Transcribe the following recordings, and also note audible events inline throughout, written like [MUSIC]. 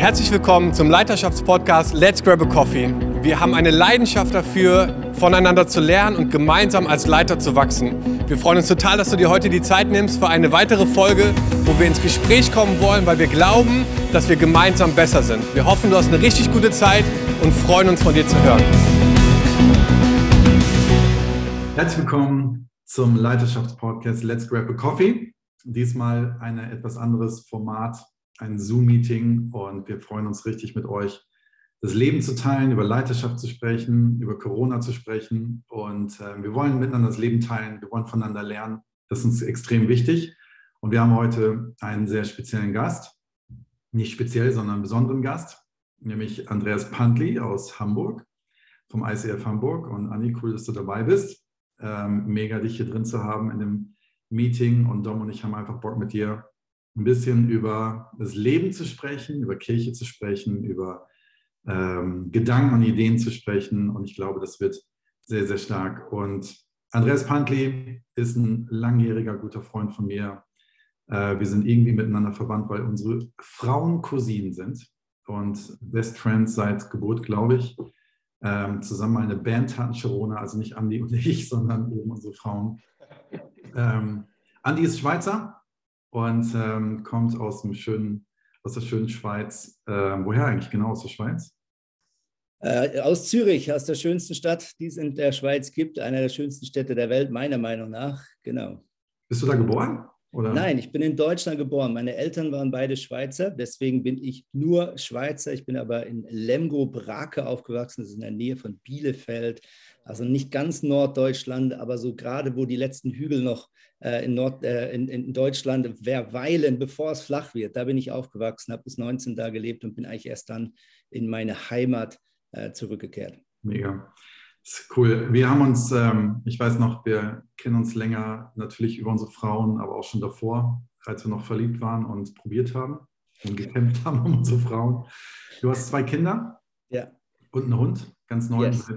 Herzlich willkommen zum Leiterschaftspodcast Let's Grab a Coffee. Wir haben eine Leidenschaft dafür, voneinander zu lernen und gemeinsam als Leiter zu wachsen. Wir freuen uns total, dass du dir heute die Zeit nimmst für eine weitere Folge, wo wir ins Gespräch kommen wollen, weil wir glauben, dass wir gemeinsam besser sind. Wir hoffen, du hast eine richtig gute Zeit und freuen uns von dir zu hören. Herzlich willkommen zum Leiterschaftspodcast Let's Grab a Coffee. Diesmal ein etwas anderes Format, ein Zoom-Meeting und wir freuen uns richtig mit euch, das Leben zu teilen, über Leiterschaft zu sprechen, über Corona zu sprechen. Und äh, wir wollen miteinander das Leben teilen, wir wollen voneinander lernen. Das ist uns extrem wichtig. Und wir haben heute einen sehr speziellen Gast, nicht speziell, sondern einen besonderen Gast, nämlich Andreas Pantli aus Hamburg vom ICF Hamburg. Und Anni, cool, dass du dabei bist. Ähm, mega, dich hier drin zu haben in dem Meeting. Und Dom und ich haben einfach Bock mit dir ein bisschen über das Leben zu sprechen, über Kirche zu sprechen, über ähm, Gedanken und Ideen zu sprechen. Und ich glaube, das wird sehr, sehr stark. Und Andreas Pantli ist ein langjähriger guter Freund von mir. Äh, wir sind irgendwie miteinander verwandt, weil unsere Frauen Cousinen sind und Best Friends seit Geburt, glaube ich. Ähm, zusammen eine Band hatten, Sharona, also nicht Andi und [LAUGHS] ich, sondern eben unsere Frauen. Ähm, Andi ist Schweizer, und ähm, kommt aus, dem schönen, aus der schönen Schweiz. Äh, woher eigentlich genau aus der Schweiz? Äh, aus Zürich, aus der schönsten Stadt, die es in der Schweiz gibt, einer der schönsten Städte der Welt, meiner Meinung nach. Genau. Bist du da geboren? Oder? Nein, ich bin in Deutschland geboren. Meine Eltern waren beide Schweizer, deswegen bin ich nur Schweizer. Ich bin aber in Lemgo-Brake aufgewachsen, das ist in der Nähe von Bielefeld. Also nicht ganz Norddeutschland, aber so gerade, wo die letzten Hügel noch äh, in, Nord, äh, in, in Deutschland verweilen, bevor es flach wird. Da bin ich aufgewachsen, habe bis 19 da gelebt und bin eigentlich erst dann in meine Heimat äh, zurückgekehrt. Mega. Das ist cool. Wir haben uns, ähm, ich weiß noch, wir kennen uns länger natürlich über unsere Frauen, aber auch schon davor, als wir noch verliebt waren und probiert haben und gekämpft [LAUGHS] haben um unsere Frauen. Du hast zwei Kinder ja. und einen Hund, ganz neu yes.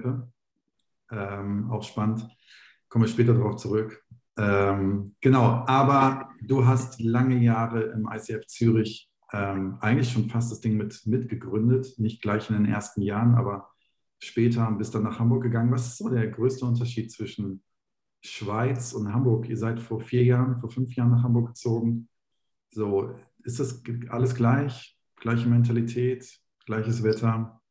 Ähm, auch spannend. Kommen wir später darauf zurück. Ähm, genau, aber du hast lange Jahre im ICF Zürich ähm, eigentlich schon fast das Ding mit mitgegründet, nicht gleich in den ersten Jahren, aber später und bist dann nach Hamburg gegangen. Was ist so der größte Unterschied zwischen Schweiz und Hamburg? Ihr seid vor vier Jahren, vor fünf Jahren nach Hamburg gezogen. So, ist das alles gleich? Gleiche Mentalität, gleiches Wetter?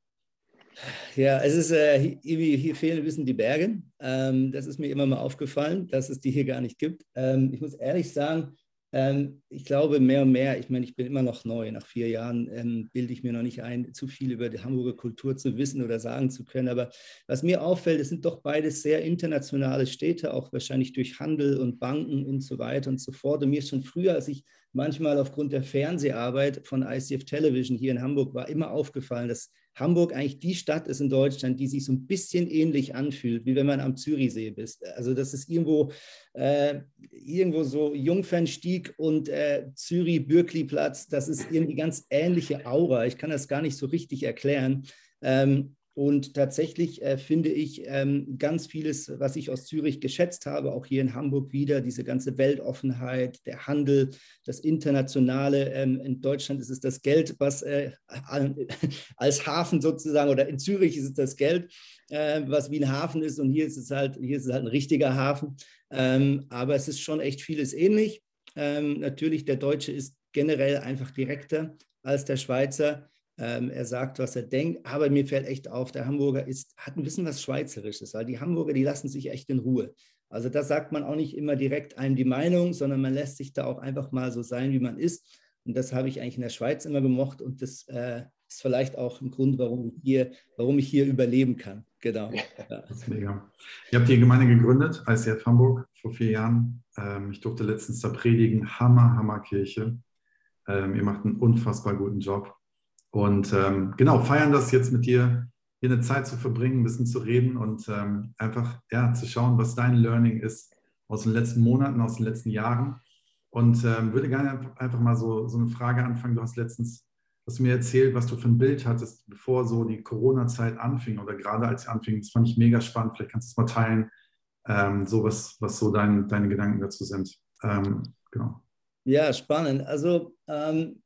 Ja, es ist, äh, hier, hier, fehlen ein bisschen die Berge. Ähm, das ist mir immer mal aufgefallen, dass es die hier gar nicht gibt. Ähm, ich muss ehrlich sagen, ähm, ich glaube mehr und mehr, ich meine, ich bin immer noch neu. Nach vier Jahren ähm, bilde ich mir noch nicht ein, zu viel über die Hamburger Kultur zu wissen oder sagen zu können. Aber was mir auffällt, es sind doch beides sehr internationale Städte, auch wahrscheinlich durch Handel und Banken und so weiter und so fort. Und mir ist schon früher, als ich manchmal aufgrund der Fernseharbeit von ICF Television hier in Hamburg war, immer aufgefallen, dass Hamburg eigentlich die Stadt ist in Deutschland, die sich so ein bisschen ähnlich anfühlt, wie wenn man am Zürichsee ist. Also das ist irgendwo, äh, irgendwo so Jungfernstieg und äh, Zürich-Bürkli-Platz. Das ist irgendwie ganz ähnliche Aura. Ich kann das gar nicht so richtig erklären. Ähm, und tatsächlich äh, finde ich ähm, ganz vieles, was ich aus Zürich geschätzt habe, auch hier in Hamburg wieder, diese ganze Weltoffenheit, der Handel, das Internationale. Ähm, in Deutschland ist es das Geld, was äh, [LAUGHS] als Hafen sozusagen, oder in Zürich ist es das Geld, äh, was wie ein Hafen ist. Und hier ist es halt, hier ist es halt ein richtiger Hafen. Ähm, aber es ist schon echt vieles ähnlich. Ähm, natürlich, der Deutsche ist generell einfach direkter als der Schweizer. Ähm, er sagt, was er denkt, aber mir fällt echt auf, der Hamburger ist, hat ein bisschen was Schweizerisches, weil die Hamburger, die lassen sich echt in Ruhe. Also da sagt man auch nicht immer direkt einem die Meinung, sondern man lässt sich da auch einfach mal so sein, wie man ist. Und das habe ich eigentlich in der Schweiz immer gemocht und das äh, ist vielleicht auch ein Grund, warum ich hier, warum ich hier überleben kann. Genau. Ja. Mega. Ihr habt die Gemeinde gegründet, ICF Hamburg, vor vier Jahren. Ähm, ich durfte letztens da predigen, Hammer, Hammerkirche. Ähm, ihr macht einen unfassbar guten Job. Und ähm, genau, feiern das jetzt mit dir, hier eine Zeit zu verbringen, ein bisschen zu reden und ähm, einfach ja, zu schauen, was dein Learning ist aus den letzten Monaten, aus den letzten Jahren. Und ähm, würde gerne einfach mal so, so eine Frage anfangen. Du hast letztens, hast du mir erzählt, was du für ein Bild hattest, bevor so die Corona-Zeit anfing oder gerade als sie anfing. Das fand ich mega spannend. Vielleicht kannst du es mal teilen, ähm, so was, was so dein, deine Gedanken dazu sind. Ähm, genau. Ja, spannend. Also ähm,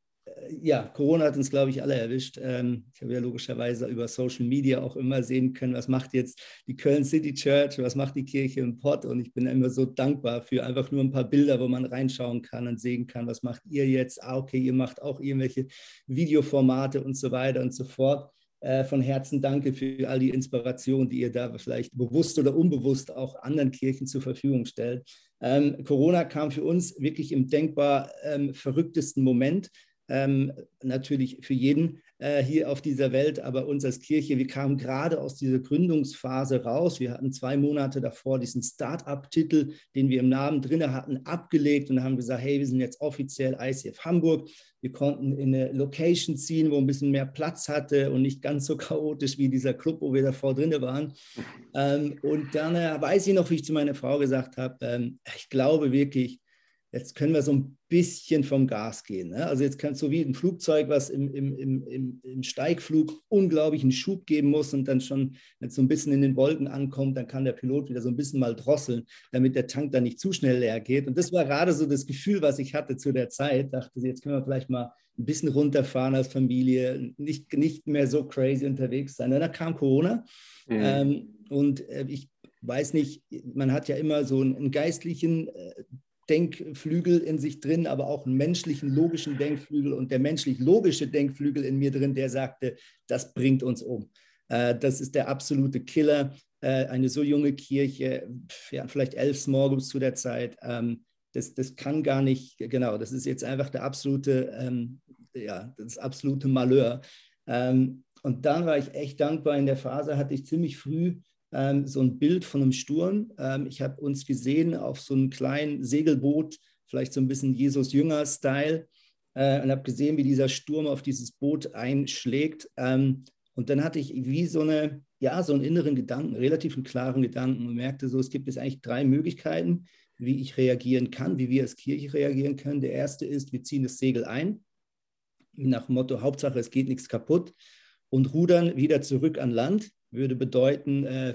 ja, Corona hat uns, glaube ich, alle erwischt. Ähm, ich habe ja logischerweise über Social Media auch immer sehen können, was macht jetzt die Köln City Church, was macht die Kirche im Pott. Und ich bin immer so dankbar für einfach nur ein paar Bilder, wo man reinschauen kann und sehen kann, was macht ihr jetzt. Ah, okay, ihr macht auch irgendwelche Videoformate und so weiter und so fort. Äh, von Herzen danke für all die Inspiration, die ihr da vielleicht bewusst oder unbewusst auch anderen Kirchen zur Verfügung stellt. Ähm, Corona kam für uns wirklich im denkbar ähm, verrücktesten Moment ähm, natürlich für jeden äh, hier auf dieser Welt, aber uns als Kirche, wir kamen gerade aus dieser Gründungsphase raus. Wir hatten zwei Monate davor diesen Start-up-Titel, den wir im Namen drin hatten, abgelegt und haben gesagt, hey, wir sind jetzt offiziell ICF Hamburg. Wir konnten in eine Location ziehen, wo ein bisschen mehr Platz hatte und nicht ganz so [LAUGHS] chaotisch wie dieser Club, wo wir davor drin waren. Ähm, und dann äh, weiß ich noch, wie ich zu meiner Frau gesagt habe, ähm, ich glaube wirklich, jetzt können wir so ein bisschen vom Gas gehen. Ne? Also jetzt kannst du wie ein Flugzeug, was im, im, im, im Steigflug unglaublichen Schub geben muss und dann schon, wenn es so ein bisschen in den Wolken ankommt, dann kann der Pilot wieder so ein bisschen mal drosseln, damit der Tank dann nicht zu schnell leer geht. Und das war gerade so das Gefühl, was ich hatte zu der Zeit. Dachte, jetzt können wir vielleicht mal ein bisschen runterfahren als Familie, nicht, nicht mehr so crazy unterwegs sein. Und dann kam Corona mhm. ähm, und äh, ich weiß nicht, man hat ja immer so einen, einen geistlichen äh, Denkflügel in sich drin, aber auch einen menschlichen, logischen Denkflügel und der menschlich-logische Denkflügel in mir drin, der sagte, das bringt uns um. Äh, das ist der absolute Killer. Äh, eine so junge Kirche, ja, vielleicht elf Smorgums zu der Zeit, ähm, das, das kann gar nicht, genau, das ist jetzt einfach der absolute, ähm, ja, das absolute Malheur. Ähm, und dann war ich echt dankbar. In der Phase hatte ich ziemlich früh ähm, so ein Bild von einem Sturm. Ähm, ich habe uns gesehen auf so einem kleinen Segelboot, vielleicht so ein bisschen Jesus-Jünger-Style, äh, und habe gesehen, wie dieser Sturm auf dieses Boot einschlägt. Ähm, und dann hatte ich wie so eine, ja, so einen inneren Gedanken, relativ einen klaren Gedanken und merkte so, es gibt jetzt eigentlich drei Möglichkeiten, wie ich reagieren kann, wie wir als Kirche reagieren können. Der erste ist, wir ziehen das Segel ein, nach dem Motto, Hauptsache, es geht nichts kaputt und rudern wieder zurück an Land würde bedeuten, äh,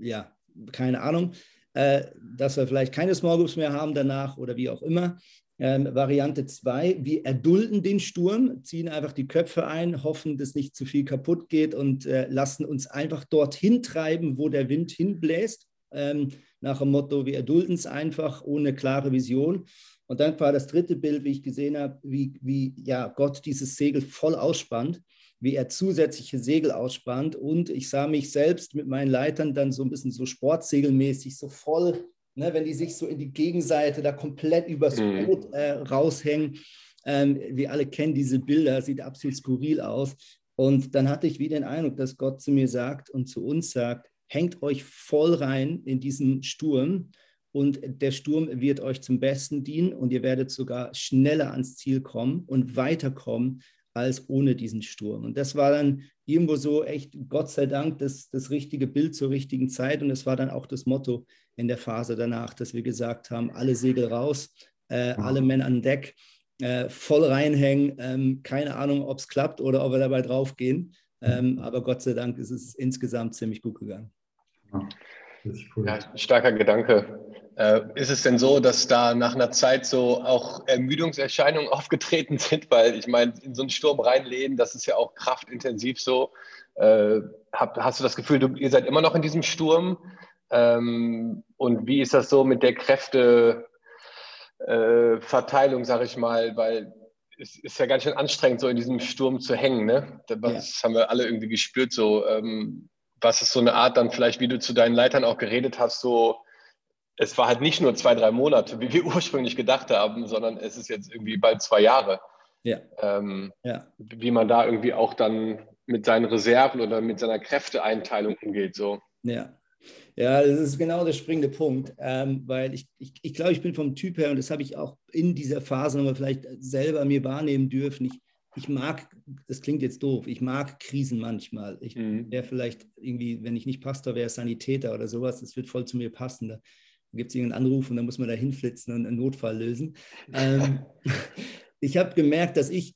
ja, keine Ahnung, äh, dass wir vielleicht keine Small Groups mehr haben danach oder wie auch immer. Ähm, Variante 2, wir erdulden den Sturm, ziehen einfach die Köpfe ein, hoffen, dass nicht zu viel kaputt geht und äh, lassen uns einfach dorthin treiben, wo der Wind hinbläst. Ähm, nach dem Motto, wir erdulden es einfach ohne klare Vision. Und dann war das dritte Bild, wie ich gesehen habe, wie, wie ja, Gott dieses Segel voll ausspannt wie er zusätzliche Segel ausspannt. Und ich sah mich selbst mit meinen Leitern dann so ein bisschen so sportsegelmäßig, so voll, ne, wenn die sich so in die Gegenseite da komplett übers mhm. Boot äh, raushängen. Ähm, wir alle kennen diese Bilder, sieht absolut skurril aus. Und dann hatte ich wieder den Eindruck, dass Gott zu mir sagt und zu uns sagt, hängt euch voll rein in diesen Sturm und der Sturm wird euch zum Besten dienen und ihr werdet sogar schneller ans Ziel kommen und weiterkommen, als ohne diesen Sturm. Und das war dann irgendwo so echt, Gott sei Dank, das, das richtige Bild zur richtigen Zeit. Und es war dann auch das Motto in der Phase danach, dass wir gesagt haben, alle Segel raus, äh, alle Männer an Deck, äh, voll reinhängen. Ähm, keine Ahnung, ob es klappt oder ob wir dabei draufgehen. Ähm, aber Gott sei Dank ist es insgesamt ziemlich gut gegangen. Ja, cool. ja starker Gedanke. Äh, ist es denn so, dass da nach einer Zeit so auch Ermüdungserscheinungen [LAUGHS] aufgetreten sind? Weil ich meine, in so einen Sturm reinlehnen, das ist ja auch kraftintensiv so. Äh, hab, hast du das Gefühl, du, ihr seid immer noch in diesem Sturm? Ähm, und wie ist das so mit der Kräfteverteilung, äh, sage ich mal? Weil es ist ja ganz schön anstrengend, so in diesem Sturm zu hängen. Ne? Das ja. haben wir alle irgendwie gespürt. So, ähm, was ist so eine Art dann vielleicht, wie du zu deinen Leitern auch geredet hast, so es war halt nicht nur zwei, drei Monate, wie wir [LAUGHS] ursprünglich gedacht haben, sondern es ist jetzt irgendwie bald zwei Jahre. Ja. Ähm, ja. Wie man da irgendwie auch dann mit seinen Reserven oder mit seiner Kräfteeinteilung umgeht. So. Ja. Ja, das ist genau der springende Punkt, ähm, weil ich, ich, ich glaube, ich bin vom Typ her, und das habe ich auch in dieser Phase nochmal vielleicht selber mir wahrnehmen dürfen. Ich, ich mag, das klingt jetzt doof, ich mag Krisen manchmal. Ich mhm. wäre vielleicht irgendwie, wenn ich nicht Pastor wäre, Sanitäter oder sowas, das wird voll zu mir passen. Da gibt es irgendeinen Anruf und dann muss man da hinflitzen und einen Notfall lösen. [LAUGHS] Ähm, [LAUGHS] ich habe gemerkt, dass ich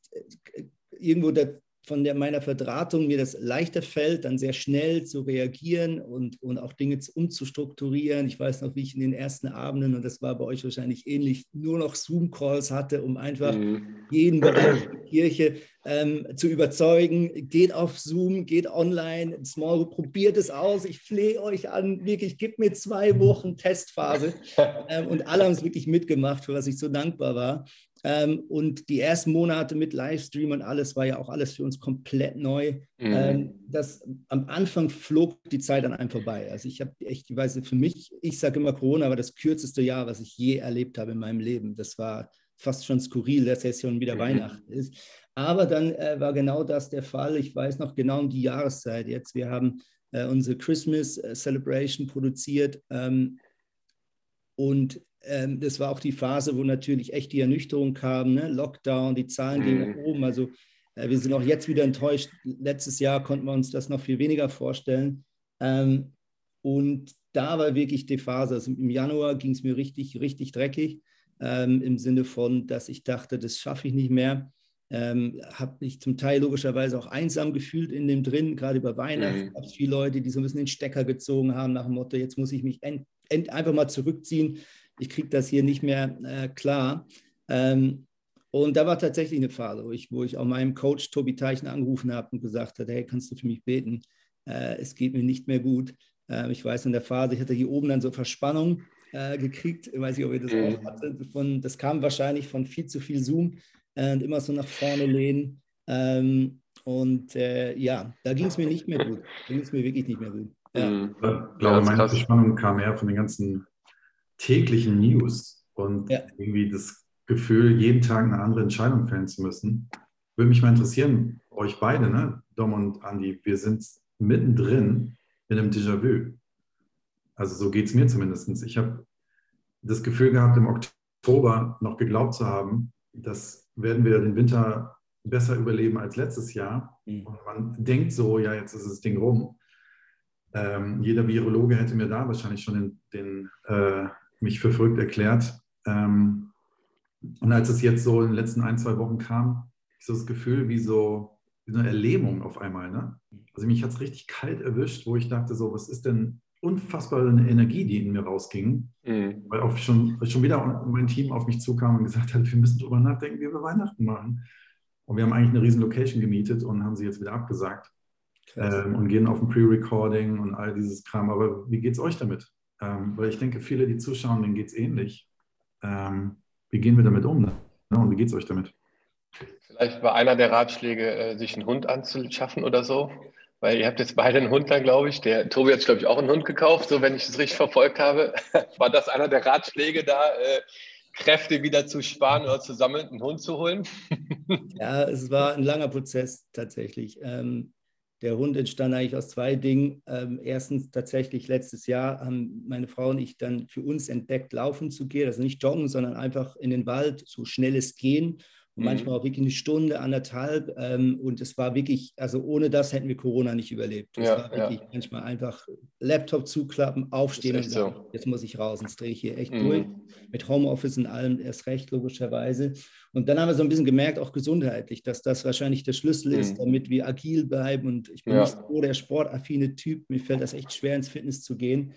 äh, irgendwo da von der, meiner Verdrahtung mir das leichter fällt, dann sehr schnell zu reagieren und, und auch Dinge umzustrukturieren. Ich weiß noch, wie ich in den ersten Abenden, und das war bei euch wahrscheinlich ähnlich, nur noch Zoom-Calls hatte, um einfach mhm. jeden Bereich der Kirche ähm, zu überzeugen. Geht auf Zoom, geht online, Small probiert es aus. Ich flehe euch an, wirklich, gib mir zwei Wochen Testphase. [LAUGHS] Ähm, und alle haben es wirklich mitgemacht, für was ich so dankbar war. Ähm, und die ersten Monate mit Livestream und alles war ja auch alles für uns komplett neu. Mhm. Ähm, das, am Anfang flog die Zeit an einem vorbei. Also ich habe echt, ich weiß für mich, ich sage immer, Corona war das kürzeste Jahr, was ich je erlebt habe in meinem Leben. Das war fast schon skurril, dass es schon wieder mhm. Weihnachten ist. Aber dann äh, war genau das der Fall. Ich weiß noch genau um die Jahreszeit jetzt. Wir haben äh, unsere Christmas äh, Celebration produziert. Ähm, und ähm, das war auch die Phase, wo natürlich echt die Ernüchterung kam, ne? Lockdown, die Zahlen gingen nach mhm. oben. Also äh, wir sind auch jetzt wieder enttäuscht. Letztes Jahr konnten wir uns das noch viel weniger vorstellen. Ähm, und da war wirklich die Phase. Also im Januar ging es mir richtig, richtig dreckig. Ähm, Im Sinne von, dass ich dachte, das schaffe ich nicht mehr. Ähm, habe mich zum Teil logischerweise auch einsam gefühlt in dem drin. Gerade über Weihnachten mhm. gab es viele Leute, die so ein bisschen den Stecker gezogen haben nach dem Motto, jetzt muss ich mich end, end, einfach mal zurückziehen ich kriege das hier nicht mehr äh, klar. Ähm, und da war tatsächlich eine Phase, wo ich, wo ich auch meinem Coach Tobi Teichner angerufen habe und gesagt habe, hey, kannst du für mich beten? Äh, es geht mir nicht mehr gut. Äh, ich weiß in der Phase, ich hatte hier oben dann so Verspannung äh, gekriegt. Ich weiß nicht, ob ihr das mhm. auch hattet. Von, das kam wahrscheinlich von viel zu viel Zoom äh, und immer so nach vorne lehnen. Ähm, und äh, ja, da ging es mir nicht mehr gut. Da ging es mir wirklich nicht mehr gut. Ja. Mhm. Ich glaube, meine Verspannung kam eher von den ganzen täglichen News und ja. irgendwie das Gefühl, jeden Tag eine andere Entscheidung fällen zu müssen. Würde mich mal interessieren, euch beide, ne? Dom und Andy, wir sind mittendrin in einem Déjà-vu. Also so geht es mir zumindest. Ich habe das Gefühl gehabt, im Oktober noch geglaubt zu haben, dass werden wir den Winter besser überleben als letztes Jahr. Mhm. Und man denkt so, ja, jetzt ist das Ding rum. Ähm, jeder Virologe hätte mir da wahrscheinlich schon den, den äh, mich für verrückt erklärt. Ähm, und als es jetzt so in den letzten ein, zwei Wochen kam, ist so das Gefühl wie so, wie so eine Erlähmung auf einmal. Ne? Also mich hat es richtig kalt erwischt, wo ich dachte, so, was ist denn unfassbare Energie, die in mir rausging, mhm. weil auch schon, schon wieder mein Team auf mich zukam und gesagt hat, wir müssen darüber nachdenken, wie wir Weihnachten machen. Und wir haben eigentlich eine riesen Location gemietet und haben sie jetzt wieder abgesagt ähm, und gehen auf ein Pre-Recording und all dieses Kram. Aber wie geht es euch damit? Ähm, weil ich denke, viele, die zuschauen, denen geht es ähnlich. Ähm, wie gehen wir damit um? Ne? Und wie geht es euch damit? Vielleicht war einer der Ratschläge, äh, sich einen Hund anzuschaffen oder so. Weil ihr habt jetzt beide einen Hund da, glaube ich. Der Tobi hat, glaube ich, auch einen Hund gekauft, so wenn ich es richtig verfolgt habe. [LAUGHS] War das einer der Ratschläge da, äh, Kräfte wieder zu sparen oder zu sammeln, einen Hund zu holen? [LAUGHS] Ja, es war ein langer Prozess tatsächlich. Ähm, der Hund entstand eigentlich aus zwei Dingen. Ähm, erstens tatsächlich letztes Jahr haben meine Frau und ich dann für uns entdeckt, laufen zu gehen. Also nicht joggen, sondern einfach in den Wald, so schnelles Gehen und mhm. manchmal auch wirklich eine Stunde, anderthalb. Ähm, und es war wirklich, also ohne das hätten wir Corona nicht überlebt. Es ja, war wirklich ja. manchmal einfach Laptop zuklappen, aufstehen und sagen, so. jetzt muss ich raus, jetzt drehe ich hier echt mhm. durch. Mit Homeoffice und allem erst recht, logischerweise. Und dann haben wir so ein bisschen gemerkt, auch gesundheitlich, dass das wahrscheinlich der Schlüssel ist, mhm. damit wir agil bleiben. Und ich bin ja. nicht so der sportaffine Typ. Mir fällt das echt schwer, ins Fitness zu gehen.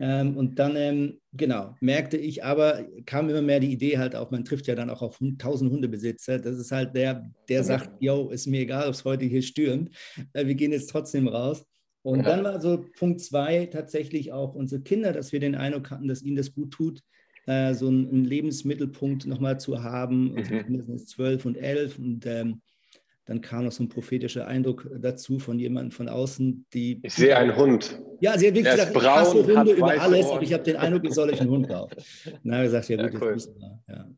Ähm, und dann, ähm, genau, merkte ich aber, kam immer mehr die Idee halt auch, man trifft ja dann auch auf 1000 Hundebesitzer. Das ist halt der, der sagt, yo, ist mir egal, ob es heute hier stürmt. Äh, wir gehen jetzt trotzdem raus. Und ja. dann war so Punkt zwei tatsächlich auch unsere Kinder, dass wir den Eindruck hatten, dass ihnen das gut tut, äh, so einen, einen Lebensmittelpunkt nochmal zu haben. Mhm. Kinder sind zwölf und elf und ähm, dann kam noch so ein prophetischer Eindruck dazu von jemandem von außen, die. Ich sehe einen Hund. Ja, sie hat wirklich gesagt, braun, ich hasse Hunde über alles, Ohren. aber ich habe den Eindruck, ich soll euch einen Hund kaufen. Dann habe ich gesagt, ja gut, ja, cool. das müssen wir. Ja.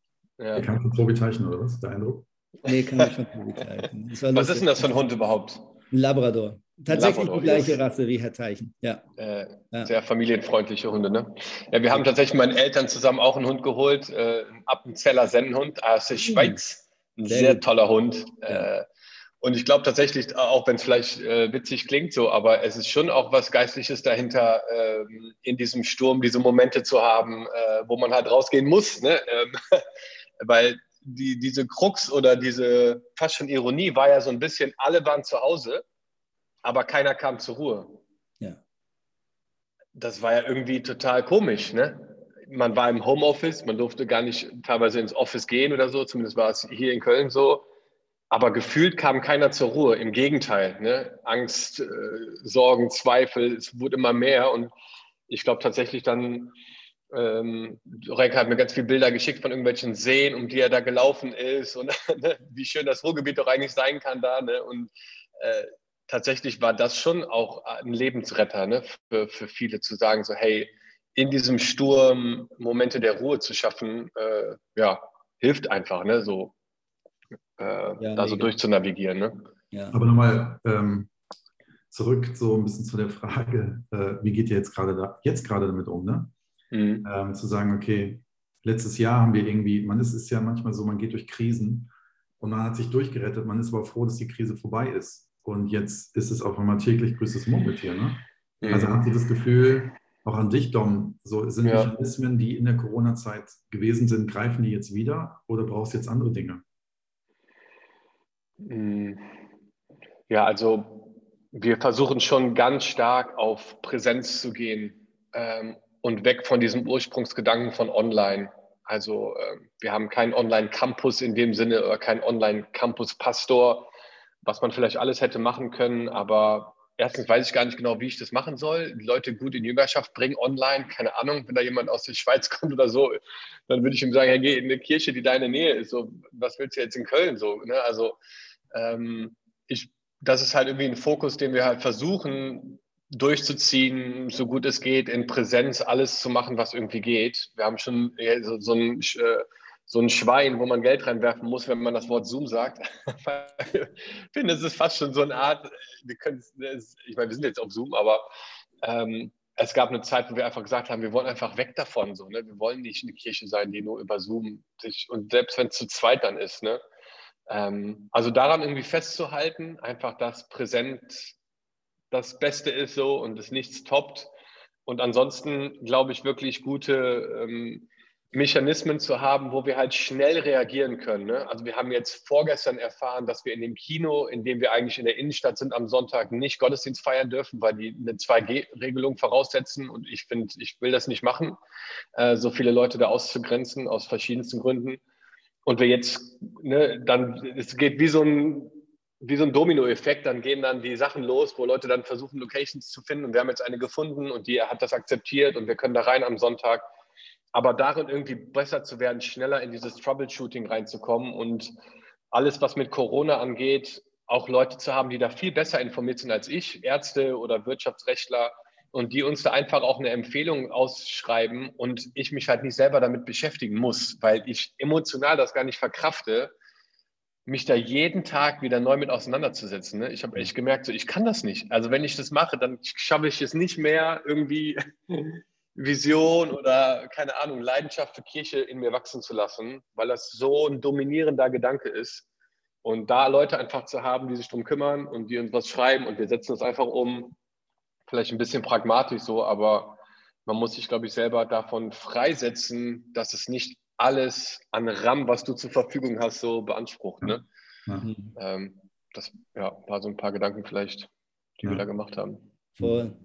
Ja. Kam von Tobi Teichen, oder was? Der Eindruck? Nee, kam nicht von Tobi Teichen. Was ist denn das für ein Hund überhaupt? Ein Labrador. Tatsächlich Labrador, die gleiche Rasse wie Herr Teichen. Ja. Äh, ja. Sehr familienfreundliche Hunde, ne? Ja, wir haben tatsächlich meinen Eltern zusammen auch einen Hund geholt, äh, einen Appenzeller Sennenhund aus Schweiz. Ein sehr, sehr toller Hund. Ja. Äh, und ich glaube tatsächlich, auch wenn es vielleicht äh, witzig klingt so, aber es ist schon auch was Geistliches dahinter, äh, in diesem Sturm diese Momente zu haben, äh, wo man halt rausgehen muss. Ne? Ähm, [LAUGHS] weil die, diese Krux oder diese fast schon Ironie war ja so ein bisschen, alle waren zu Hause, aber keiner kam zur Ruhe. Ja. Das war ja irgendwie total komisch, ne? Man war im Homeoffice, man durfte gar nicht teilweise ins Office gehen oder so, zumindest war es hier in Köln so. Aber gefühlt kam keiner zur Ruhe. Im Gegenteil, ne? Angst, äh, Sorgen, Zweifel, es wurde immer mehr. Und ich glaube tatsächlich dann, ähm, Renke hat mir ganz viele Bilder geschickt von irgendwelchen Seen, um die er da gelaufen ist und [LAUGHS] ne, wie schön das Ruhrgebiet doch eigentlich sein kann da. Ne? Und äh, tatsächlich war das schon auch ein Lebensretter ne? für, für viele zu sagen, so hey, in diesem Sturm Momente der Ruhe zu schaffen, äh, ja, hilft einfach, ne? so äh, ja, da so durchzunavigieren. Ne? Ja. Aber nochmal ähm, zurück so ein bisschen zu der Frage, äh, wie geht ihr jetzt gerade da, jetzt gerade damit um, ne? Mhm. Ähm, zu sagen, okay, letztes Jahr haben wir irgendwie, man ist es ja manchmal so, man geht durch Krisen und man hat sich durchgerettet, man ist aber froh, dass die Krise vorbei ist. Und jetzt ist es auf einmal täglich grüßtes Murmeltier. Ne? Mhm. Also habt ihr das Gefühl, auch an dich, Dom, so sind ja. Mechanismen, die in der Corona-Zeit gewesen sind, greifen die jetzt wieder oder brauchst du jetzt andere Dinge? Mhm. Ja, also wir versuchen schon ganz stark auf Präsenz zu gehen. Ähm, und weg von diesem Ursprungsgedanken von online. Also äh, wir haben keinen Online-Campus in dem Sinne oder keinen Online-Campus-Pastor, was man vielleicht alles hätte machen können, aber erstens weiß ich gar nicht genau, wie ich das machen soll. Die Leute gut in Jüngerschaft bringen online, keine Ahnung, wenn da jemand aus der Schweiz [LAUGHS] kommt oder so, dann würde ich ihm sagen, hey, geh in eine Kirche, die deine Nähe ist. So, was willst du jetzt in Köln so? Ne? Also ähm, ich, das ist halt irgendwie ein Fokus, den wir halt versuchen, durchzuziehen, so gut es geht, in Präsenz alles zu machen, was irgendwie geht. Wir haben schon so, so, ein, äh, so ein Schwein, wo man Geld reinwerfen muss, wenn man das Wort Zoom sagt. [LAUGHS] ich finde, es ist fast schon so eine Art, wir können, ich meine, wir sind jetzt auf Zoom, aber ähm, es gab eine Zeit, wo wir einfach gesagt haben, wir wollen einfach weg davon. So, ne? Wir wollen nicht eine Kirche sein, die nur über Zoom sich, und selbst wenn es zu zweit dann ist, ne? Ähm, also daran irgendwie festzuhalten, einfach das präsent das Beste ist so und es nichts toppt. Und ansonsten glaube ich wirklich gute ähm, Mechanismen zu haben, wo wir halt schnell reagieren können. Ne? Also wir haben jetzt vorgestern erfahren, dass wir in dem Kino, in dem wir eigentlich in der Innenstadt sind, am Sonntag nicht Gottesdienst feiern dürfen, weil die eine 2G-Regelung voraussetzen. Und ich finde, ich will das nicht machen, äh, so viele Leute da auszugrenzen aus verschiedensten Gründen. Und wir jetzt, ne, dann, es geht wie so ein wie so ein Dominoeffekt, dann gehen dann die Sachen los, wo Leute dann versuchen, Locations zu finden und wir haben jetzt eine gefunden und die hat das akzeptiert und wir können da rein am Sonntag. Aber darin irgendwie besser zu werden, schneller in dieses Troubleshooting reinzukommen und alles, was mit Corona angeht, auch Leute zu haben, die da viel besser informiert sind als ich, Ärzte oder Wirtschaftsrechtler und die uns da einfach auch eine Empfehlung ausschreiben und ich mich halt nicht selber damit beschäftigen muss, weil ich emotional das gar nicht verkrafte, mich da jeden Tag wieder neu mit auseinanderzusetzen. Ne? Ich habe echt gemerkt, so, ich kann das nicht. Also wenn ich das mache, dann schaffe ich es nicht mehr, irgendwie [LAUGHS] Vision oder keine Ahnung, Leidenschaft für Kirche in mir wachsen zu lassen, weil das so ein dominierender Gedanke ist. Und da Leute einfach zu haben, die sich darum kümmern und die uns was schreiben und wir setzen das einfach um, vielleicht ein bisschen pragmatisch so, aber man muss sich, glaube ich, selber davon freisetzen, dass es nicht alles an RAM, was du zur Verfügung hast, so beansprucht. Ne? Mhm. Ähm, das ja, war so ein paar Gedanken vielleicht, die ja. wir da gemacht haben. Voll.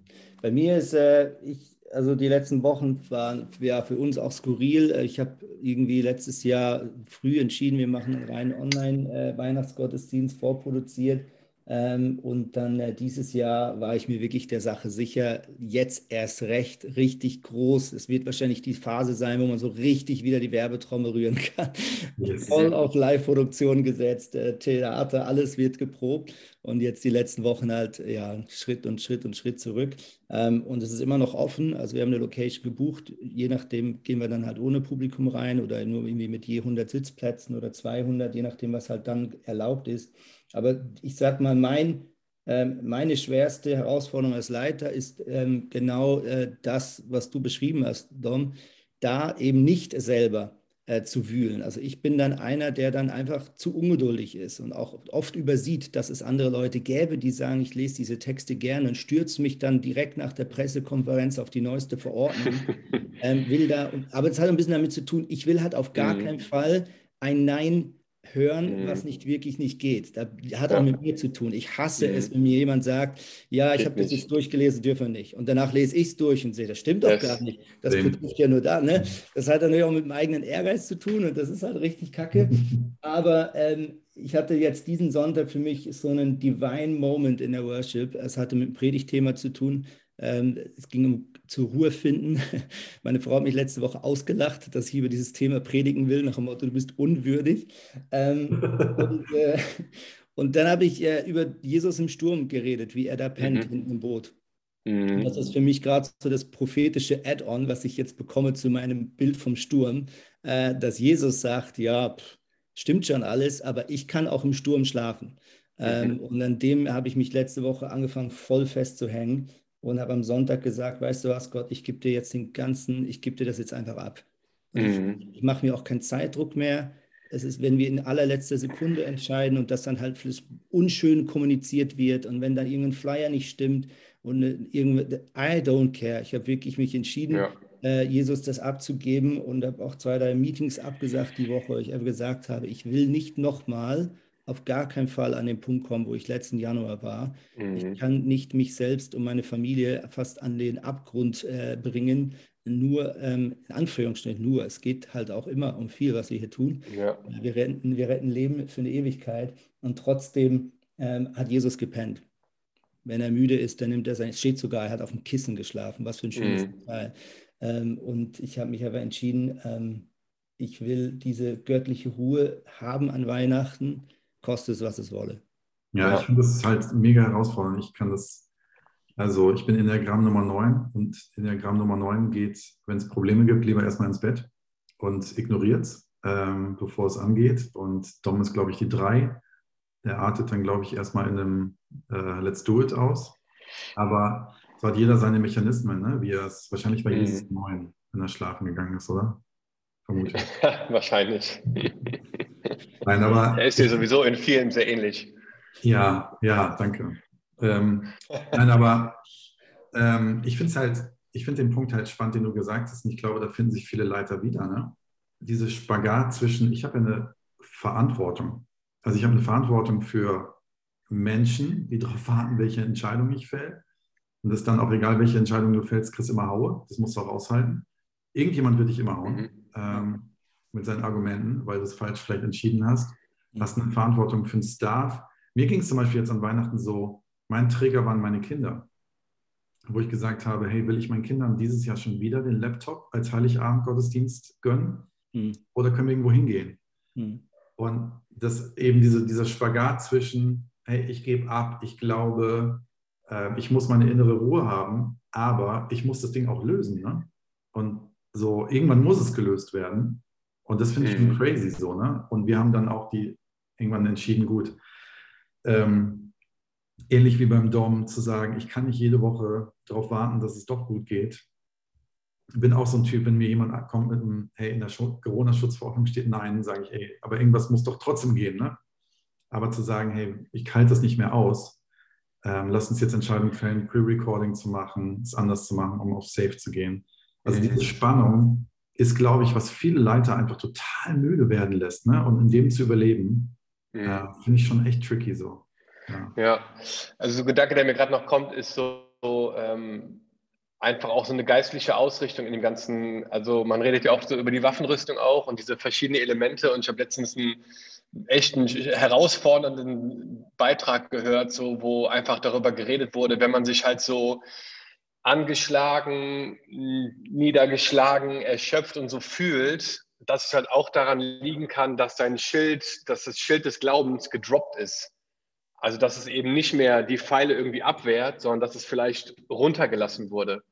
Bei mir ist, äh, ich, also die letzten Wochen waren ja für uns auch skurril. Äh, ich habe irgendwie letztes Jahr früh entschieden, wir machen einen rein Online-Weihnachtsgottesdienst vorproduziert ähm, und dann äh, dieses Jahr war ich mir wirklich der Sache sicher, jetzt erst recht richtig groß. Es wird wahrscheinlich die Phase sein, wo man so richtig wieder die Werbetrommel rühren [LAUGHS] kann. Yes. Voll auf Live-Produktion gesetzt, äh, Theater, alles wird geprobt. Und jetzt die letzten Wochen halt ja Schritt und Schritt und Schritt zurück. Ähm, und es ist immer noch offen. Also wir haben eine Location gebucht. Je nachdem gehen wir dann halt ohne Publikum rein oder nur irgendwie mit je 100 Sitzplätzen oder 200, je nachdem, was halt dann erlaubt ist. Aber ich sage mal, mein, äh, meine schwerste Herausforderung als Leiter ist ähm, genau äh, das, was du beschrieben hast, Dom, da eben nicht selber äh, zu wühlen. Also ich bin dann einer, der dann einfach zu ungeduldig ist und auch oft übersieht, dass es andere Leute gäbe, die sagen, ich lese diese Texte gerne und stürze mich dann direkt nach der Pressekonferenz auf die neueste Verordnung. [LAUGHS] ähm, will da, aber es hat ein bisschen damit zu tun, ich will halt auf gar mhm. keinen Fall ein Nein hören, mhm. was nicht wirklich nicht geht. Das hat auch mit mir zu tun. Ich hasse mhm. es, wenn mir jemand sagt, ja, ich habe das jetzt durchgelesen, dürfen nicht. Und danach lese ich es durch und sehe, das stimmt doch gar nicht. Das Same. betrifft ja nur da. Ne? Mhm. Das hat natürlich auch mit dem eigenen Ehrgeiz zu tun und das ist halt richtig kacke. [LAUGHS] Aber ähm, ich hatte jetzt diesen Sonntag für mich so einen Divine Moment in der Worship. Es hatte mit dem Predigtthema zu tun. Ähm, es ging um zur Ruhe finden. [LAUGHS] Meine Frau hat mich letzte Woche ausgelacht, dass ich über dieses Thema predigen will, nach dem Motto, du bist unwürdig. Ähm, [LAUGHS] und, äh, und, dann habe ich äh, über Jesus im Sturm geredet, wie er da pennt mhm. im Boot. Mhm. Das ist für mich gerade so das prophetische Add-on, was ich jetzt bekomme zu meinem Bild vom Sturm, äh, dass Jesus sagt, ja, pff, stimmt schon alles, aber ich kann auch im Sturm schlafen. Ähm, mhm. Und an dem habe ich mich letzte Woche angefangen, voll festzuhängen und habe am Sonntag gesagt, weißt du was, Gott, ich gebe dir jetzt den ganzen, ich gebe dir das jetzt einfach ab. Mhm. Ich, ich mache mir auch keinen Zeitdruck mehr. Es ist, wenn wir in allerletzter Sekunde entscheiden und das dann halt unschön kommuniziert wird und wenn dann irgendein Flyer nicht stimmt und irgendwie, I don't care. Ich habe wirklich mich entschieden, ja. äh, Jesus das abzugeben und habe auch zwei, drei Meetings abgesagt die Woche, wo ich einfach gesagt habe, ich will nicht nochmal auf gar keinen Fall an den Punkt kommen, wo ich letzten Januar war. Mhm. Ich kann nicht mich selbst und meine Familie fast an den Abgrund äh, bringen. Nur, ähm, in Anführungsstrichen, nur. Es geht halt auch immer um viel, was wir hier tun. Ja. Wir, retten, wir retten Leben für eine Ewigkeit und trotzdem ähm, hat Jesus gepennt. Wenn er müde ist, dann nimmt er sein, es steht sogar, er hat auf dem Kissen geschlafen. Was für ein schönes mhm. Teil. Ähm, und ich habe mich aber entschieden, ähm, ich will diese göttliche Ruhe haben an Weihnachten koste es, was es wolle. Ja, ja. ich finde das halt mega herausfordernd. Ich kann das, also ich bin in der Gramm Nummer 9 und in der Gramm Nummer 9 geht, wenn es Probleme gibt, lieber erstmal ins Bett und ignoriert es, ähm, bevor es angeht. Und Dom ist, glaube ich, die 3. Der artet dann, glaube ich, erstmal in einem äh, Let's Do It aus. Aber so hat jeder seine Mechanismen, ne? wie er es wahrscheinlich bei mhm. Jesus 9, wenn er schlafen gegangen ist, oder? Vermutlich. [LAUGHS] Wahrscheinlich. Nein, aber. Er ist dir sowieso in vielen sehr ähnlich. Ja, ja, danke. Ähm, nein, aber ähm, ich finde es halt, ich finde den Punkt halt spannend, den du gesagt hast, und ich glaube, da finden sich viele Leiter wieder. Ne? Diese Spagat zwischen, ich habe eine Verantwortung. Also ich habe eine Verantwortung für Menschen, die darauf warten, welche Entscheidung ich fälle. Und das ist dann auch egal, welche Entscheidung du fällst, kriegst immer Haue. Das musst du auch aushalten. Irgendjemand wird dich immer hauen. Mhm ähm, mit seinen Argumenten, weil du es falsch vielleicht entschieden hast. Du hast eine Verantwortung für den Staff. Mir ging es zum Beispiel jetzt an Weihnachten so, mein Träger waren meine Kinder, wo ich gesagt habe, hey, will ich meinen Kindern dieses Jahr schon wieder den Laptop als Heiligabend-Gottesdienst gönnen? Hm. Oder können wir irgendwo hingehen? Hm. Und das eben diese, dieser Spagat zwischen, hey, ich gebe ab, ich glaube, äh, ich muss meine innere Ruhe haben, aber ich muss das Ding auch lösen. Ne? Und so, irgendwann muss es gelöst werden. Und das finde ich mhm. crazy so, ne? Und wir haben dann auch die irgendwann entschieden, gut, ähm, ähnlich wie beim Dom, zu sagen, ich kann nicht jede Woche darauf warten, dass es doch gut geht. Ich bin auch so ein Typ, wenn mir jemand kommt mit einem, hey, in der Corona-Schutzverordnung steht nein, sage ich, hey, aber irgendwas muss doch trotzdem gehen, ne? Aber zu sagen, hey, ich halte das nicht mehr aus, ähm, lass uns jetzt Entscheidungen fällen, Pre-Recording zu machen, es anders zu machen, um auf Safe zu gehen. Also diese Spannung ist, glaube ich, was viele Leiter einfach total müde werden lässt. Ne? Und in dem zu überleben, mhm. äh, finde ich schon echt tricky so. Ja, ja. also so ein Gedanke, der mir gerade noch kommt, ist so, so ähm, einfach auch so eine geistliche Ausrichtung in dem Ganzen. Also man redet ja auch so über die Waffenrüstung auch und diese verschiedenen Elemente. Und ich habe letztens einen echten herausfordernden Beitrag gehört, so wo einfach darüber geredet wurde, wenn man sich halt so angeschlagen, niedergeschlagen, erschöpft und so fühlt, dass es halt auch daran liegen kann, dass dein Schild, dass das Schild des Glaubens gedroppt ist. Also dass es eben nicht mehr die Pfeile irgendwie abwehrt, sondern dass es vielleicht runtergelassen wurde.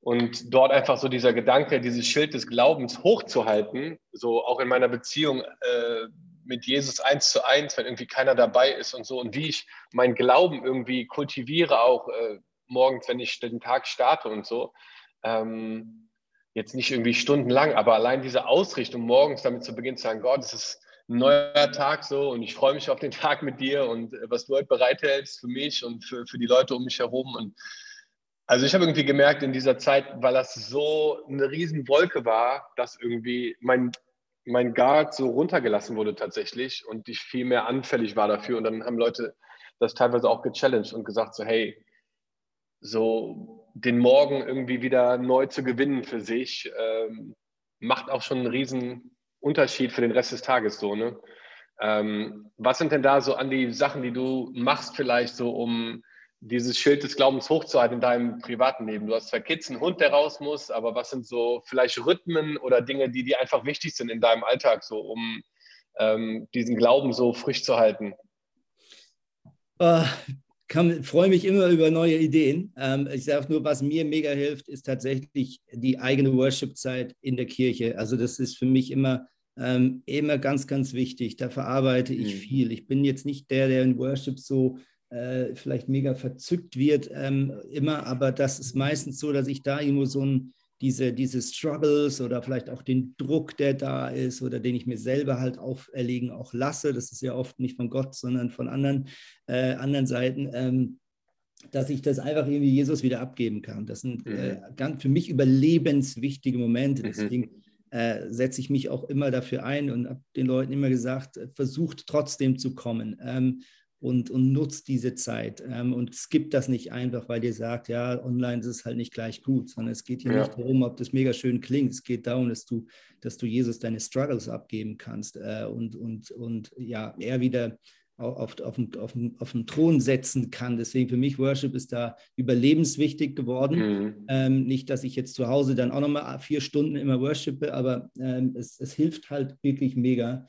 Und dort einfach so dieser Gedanke, dieses Schild des Glaubens hochzuhalten, so auch in meiner Beziehung äh, mit Jesus eins zu eins, wenn irgendwie keiner dabei ist und so, und wie ich meinen Glauben irgendwie kultiviere, auch äh, morgens, wenn ich den Tag starte und so. Ähm, jetzt nicht irgendwie stundenlang, aber allein diese Ausrichtung morgens damit zu beginnen zu sagen, Gott, es ist ein neuer Tag so und ich freue mich auf den Tag mit dir und äh, was du heute bereithältst für mich und für, für die Leute um mich herum. Und also ich habe irgendwie gemerkt in dieser Zeit, weil das so eine Riesenwolke war, dass irgendwie mein, mein Guard so runtergelassen wurde tatsächlich und ich viel mehr anfällig war dafür. Und dann haben Leute das teilweise auch gechallenged und gesagt so, hey, so den Morgen irgendwie wieder neu zu gewinnen für sich, ähm, macht auch schon einen riesen Unterschied für den Rest des Tages so, ne? Ähm, was sind denn da so an die Sachen, die du machst vielleicht so, um dieses Schild des Glaubens hochzuhalten in deinem privaten Leben? Du hast zwei Kids, einen Hund, der raus muss, aber was sind so vielleicht Rhythmen oder Dinge, die dir einfach wichtig sind in deinem Alltag, so um ähm, diesen Glauben so frisch zu halten? Freue mich immer über neue Ideen. Ähm, ich sage nur, was mir mega hilft, ist tatsächlich die eigene Worship-Zeit in der Kirche. Also das ist für mich immer, ähm, immer ganz, ganz wichtig. Da verarbeite ich mhm. viel. Ich bin jetzt nicht der, der in Worship so äh, vielleicht mega verzückt wird, ähm, immer, aber das ist meistens so, dass ich da irgendwo so ein, diese, diese Struggles oder vielleicht auch den Druck, der da ist oder den ich mir selber halt auferlegen auch lasse, das ist ja oft nicht von Gott, sondern von anderen, äh, anderen Seiten, ähm, dass ich das einfach irgendwie Jesus wieder abgeben kann. Das sind äh, mhm. ganz für mich überlebenswichtige Momente. Mhm. Deswegen äh, setze ich mich auch immer dafür ein und habe den Leuten immer gesagt, versucht trotzdem zu kommen. Ähm, und, und nutzt diese Zeit. Ähm, und skippt das nicht einfach, weil ihr sagt, ja, online ist es halt nicht gleich gut, sondern es geht hier ja. nicht darum, ob das mega schön klingt. Es geht darum, dass du, dass du Jesus deine Struggles abgeben kannst äh, und, und, und ja, er wieder auf, auf, auf, auf den Thron setzen kann. Deswegen für mich Worship ist da überlebenswichtig geworden. Mhm. Ähm, nicht, dass ich jetzt zu Hause dann auch nochmal vier Stunden immer worshipe, aber ähm, es, es hilft halt wirklich mega,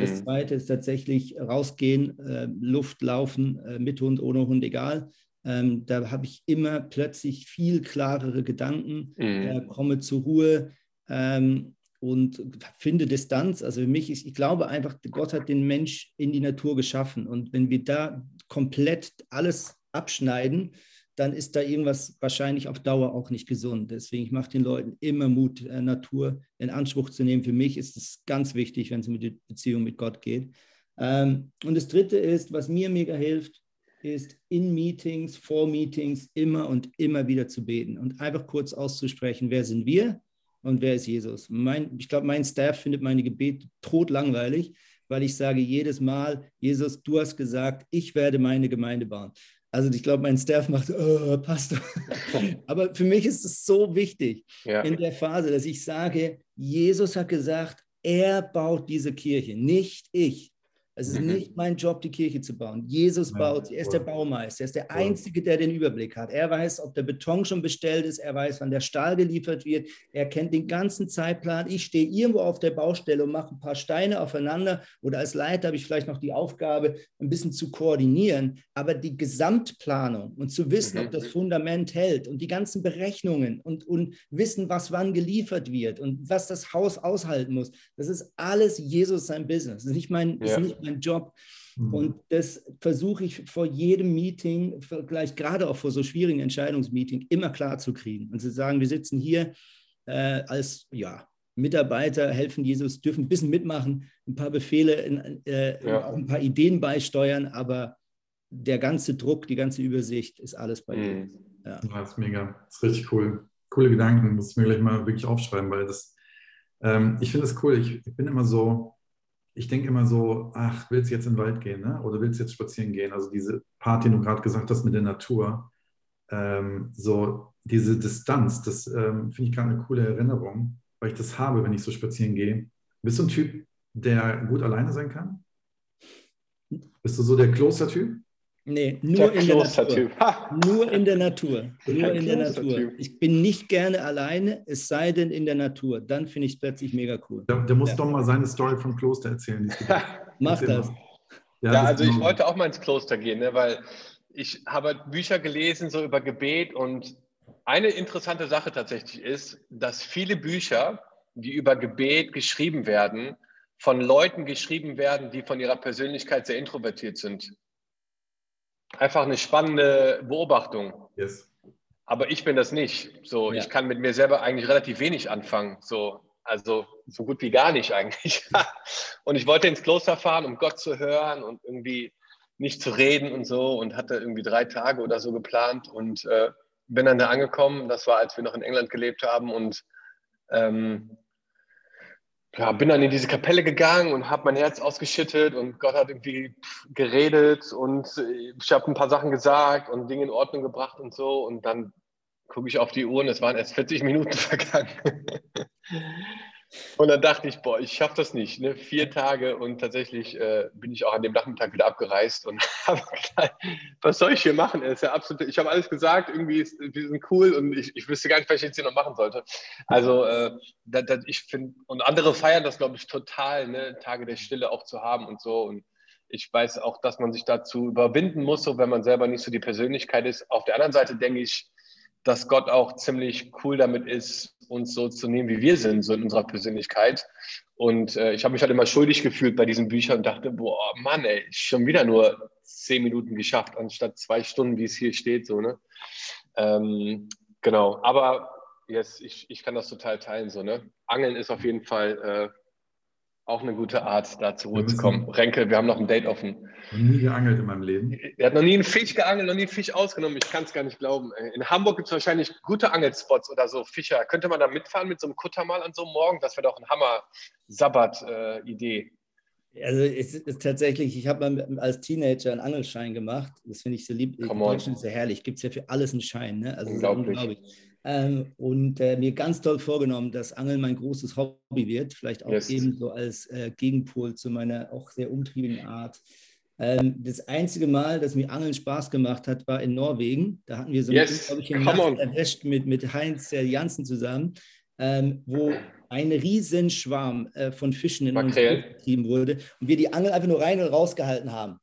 das mhm. zweite ist tatsächlich rausgehen, äh, Luft laufen, äh, mit Hund, ohne Hund, egal. Ähm, da habe ich immer plötzlich viel klarere Gedanken, mhm. komme zur Ruhe ähm, und finde Distanz. Also für mich ist, ich glaube einfach, Gott hat den Mensch in die Natur geschaffen. Und wenn wir da komplett alles abschneiden, dann ist da irgendwas wahrscheinlich auf Dauer auch nicht gesund. Deswegen, ich mache den Leuten immer Mut, äh, Natur in Anspruch zu nehmen. Für mich ist es ganz wichtig, wenn es um die Beziehung mit Gott geht. Ähm, und das Dritte ist, was mir mega hilft, ist in Meetings, vor Meetings immer und immer wieder zu beten und einfach kurz auszusprechen, wer sind wir und wer ist Jesus. Mein, ich glaube, mein Staff findet meine Gebete totlangweilig, weil ich sage jedes Mal, Jesus, du hast gesagt, ich werde meine Gemeinde bauen. Also ich glaube, mein Staff macht, oh, Pastor. [LAUGHS] Aber für mich ist es so wichtig ja. in der Phase, dass ich sage, Jesus hat gesagt, er baut diese Kirche, nicht ich. Es ist mhm. nicht mein Job, die Kirche zu bauen. Jesus baut sie. Er ist der Baumeister. Er ist der Einzige, der den Überblick hat. Er weiß, ob der Beton schon bestellt ist. Er weiß, wann der Stahl geliefert wird. Er kennt den ganzen Zeitplan. Ich stehe irgendwo auf der Baustelle und mache ein paar Steine aufeinander. Oder als Leiter habe ich vielleicht noch die Aufgabe, ein bisschen zu koordinieren. Aber die Gesamtplanung und zu wissen, mhm. ob das Fundament hält und die ganzen Berechnungen und, und wissen, was wann geliefert wird und was das Haus aushalten muss, das ist alles Jesus sein Business. Das ist nicht mein, ja. ist nicht mein mein Job. Mhm. Und das versuche ich vor jedem Meeting, vielleicht gerade auch vor so schwierigen Entscheidungsmeeting, immer klar zu kriegen. Und zu sagen, wir sitzen hier äh, als ja, Mitarbeiter, helfen Jesus, dürfen ein bisschen mitmachen, ein paar Befehle, in, äh, ja. auch ein paar Ideen beisteuern, aber der ganze Druck, die ganze Übersicht ist alles bei dir. Mhm. Ja. ja, das ist mega. Das ist richtig cool. Coole Gedanken, muss ich mir gleich mal wirklich aufschreiben, weil das, ähm, ich finde das cool. Ich, ich bin immer so, ich denke immer so, ach, willst du jetzt in den Wald gehen ne? oder willst du jetzt spazieren gehen? Also diese Party, die du gerade gesagt hast mit der Natur, ähm, so diese Distanz, das ähm, finde ich gerade eine coole Erinnerung, weil ich das habe, wenn ich so spazieren gehe. Bist du ein Typ, der gut alleine sein kann? Bist du so der Klostertyp? Nee, nur in der Natur. Nur in der Natur. Nur in der Natur. Ich bin nicht gerne alleine, es sei denn in der Natur. Dann finde ich es plötzlich mega cool. Der, der muss ja. doch mal seine Story vom Kloster erzählen. [LAUGHS] Mach das. Ja, ja also ich wollte auch mal ins Kloster gehen, ne, weil ich habe Bücher gelesen so über Gebet und eine interessante Sache tatsächlich ist, dass viele Bücher, die über Gebet geschrieben werden, von Leuten geschrieben werden, die von ihrer Persönlichkeit sehr introvertiert sind einfach eine spannende Beobachtung. Yes. Aber ich bin das nicht. So, ja. ich kann mit mir selber eigentlich relativ wenig anfangen. So, also so gut wie gar nicht eigentlich. [LAUGHS] und ich wollte ins Kloster fahren, um Gott zu hören und irgendwie nicht zu reden und so und hatte irgendwie drei Tage oder so geplant und äh, bin dann da angekommen. Das war, als wir noch in England gelebt haben und ähm, ja, bin dann in diese Kapelle gegangen und habe mein Herz ausgeschüttet und Gott hat irgendwie geredet und ich habe ein paar Sachen gesagt und Dinge in Ordnung gebracht und so und dann gucke ich auf die Uhr und es waren erst 40 Minuten [LAUGHS] vergangen. Und dann dachte ich, boah, ich schaffe das nicht. Ne? Vier Tage und tatsächlich äh, bin ich auch an dem Nachmittag wieder abgereist und [LAUGHS] habe gesagt, was soll ich hier machen? ist ja absolut, ich habe alles gesagt, irgendwie ist, wir sind cool und ich, ich wüsste gar nicht, was ich jetzt hier noch machen sollte. Also äh, das, das, ich finde, und andere feiern das, glaube ich, total, ne? Tage der Stille auch zu haben und so. Und ich weiß auch, dass man sich dazu überwinden muss, so wenn man selber nicht so die Persönlichkeit ist. Auf der anderen Seite denke ich, dass Gott auch ziemlich cool damit ist, uns so zu nehmen, wie wir sind, so in unserer Persönlichkeit. Und äh, ich habe mich halt immer schuldig gefühlt bei diesen Büchern und dachte, boah, Mann, ey, schon wieder nur zehn Minuten geschafft, anstatt zwei Stunden, wie es hier steht, so, ne? Ähm, genau, aber yes, ich, ich kann das total teilen, so, ne? Angeln ist auf jeden Fall äh, auch eine gute Art, da zur Ruhe zu kommen. Renke, wir haben noch ein Date offen. Nie geangelt in meinem Leben. Er hat noch nie einen Fisch geangelt, noch nie einen Fisch ausgenommen. Ich kann es gar nicht glauben. In Hamburg gibt es wahrscheinlich gute Angelspots oder so, Fischer. Könnte man da mitfahren mit so einem Kutter mal an so einem Morgen? Das wäre doch ein Hammer-Sabbat-Idee. Also es ist tatsächlich, ich habe mal als Teenager einen Angelschein gemacht. Das finde ich so lieb. In Deutschland ist ja herrlich. Gibt es ja für alles einen Schein. Ne? Also unglaublich. unglaublich. Ähm, und äh, mir ganz toll vorgenommen, dass Angeln mein großes Hobby wird, vielleicht auch yes. eben so als äh, Gegenpol zu meiner auch sehr umtriebigen Art. Ähm, das einzige Mal, dass mir Angeln Spaß gemacht hat, war in Norwegen. Da hatten wir so yes. eine Nacht erwischt mit, mit Heinz der Janssen zusammen, ähm, wo ein riesen Schwarm äh, von Fischen in uns getrieben wurde und wir die Angel einfach nur rein und rausgehalten haben.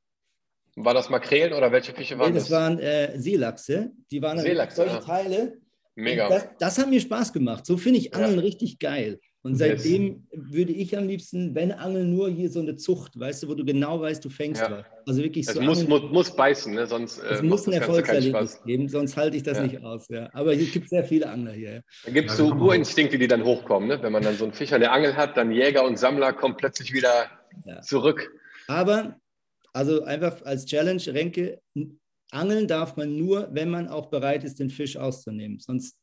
War das Makrelen oder welche Fische waren nee, das? Das waren äh, Seelachse. Die waren Seelachse, solche ja. Teile Mega. Das, das, hat mir Spaß gemacht. So finde ich Angeln ja. richtig geil. Und seitdem yes. würde ich am liebsten, wenn Angeln, nur hier so eine Zucht, weißt du, wo du genau weißt, du fängst ja. was. Also wirklich es so. muss, muss, muss, beißen, ne? sonst. Äh, es muss ein Erfolgserlebnis geben, sonst halte ich das ja. nicht aus. Ja. Aber hier gibt es sehr viele Angler hier. Da gibt es so Urinstinkte, die dann hochkommen. Ne? Wenn man dann so einen Fischer an der Angel hat, dann Jäger und Sammler kommen plötzlich wieder zurück. Aber, also einfach als Challenge, Renke, Angeln darf man nur, wenn man auch bereit ist, den Fisch auszunehmen. Sonst,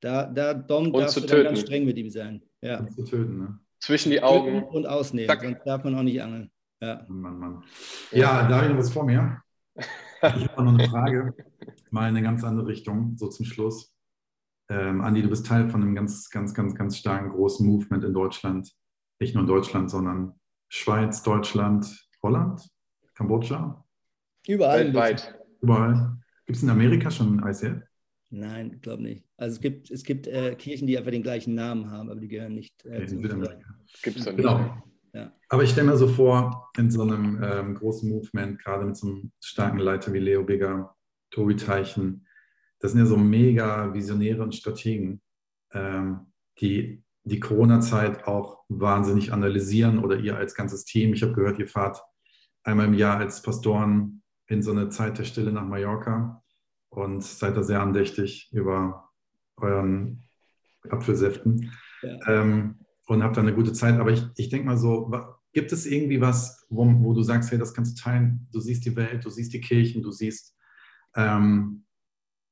da, da Dom, darfst du dann ganz streng mit ihm sein. Ja. zu töten, ne? Zwischen die Augen. Und ausnehmen, Zack. sonst darf man auch nicht angeln. Ja, Mann, Mann. ja da habe ich noch was vor mir. Ich habe noch eine Frage, mal in eine ganz andere Richtung, so zum Schluss. Ähm, Andi, du bist Teil von einem ganz, ganz, ganz, ganz starken großen Movement in Deutschland. Nicht nur in Deutschland, sondern Schweiz, Deutschland, Holland, Kambodscha. Überall. Weltweit. Überall. Gibt es in Amerika schon ein ICF? Nein, glaube nicht. Also es gibt, es gibt äh, Kirchen, die einfach den gleichen Namen haben, aber die gehören nicht äh, zu Südamerika. Gibt es Genau. Ja. Aber ich stelle mir so vor, in so einem ähm, großen Movement, gerade mit so einem starken Leiter wie Leo Bigger, Tobi Teichen, das sind ja so mega Visionäre und Strategen, ähm, die die Corona-Zeit auch wahnsinnig analysieren oder ihr als ganzes Team. Ich habe gehört, ihr fahrt einmal im Jahr als Pastoren in so eine Zeit der Stille nach Mallorca und seid da sehr andächtig über euren Apfelsäften ja. ähm, und habt da eine gute Zeit. Aber ich, ich denke mal so, gibt es irgendwie was, wo, wo, du sagst, hey, das kannst du teilen, du siehst die Welt, du siehst die Kirchen, du siehst, ähm,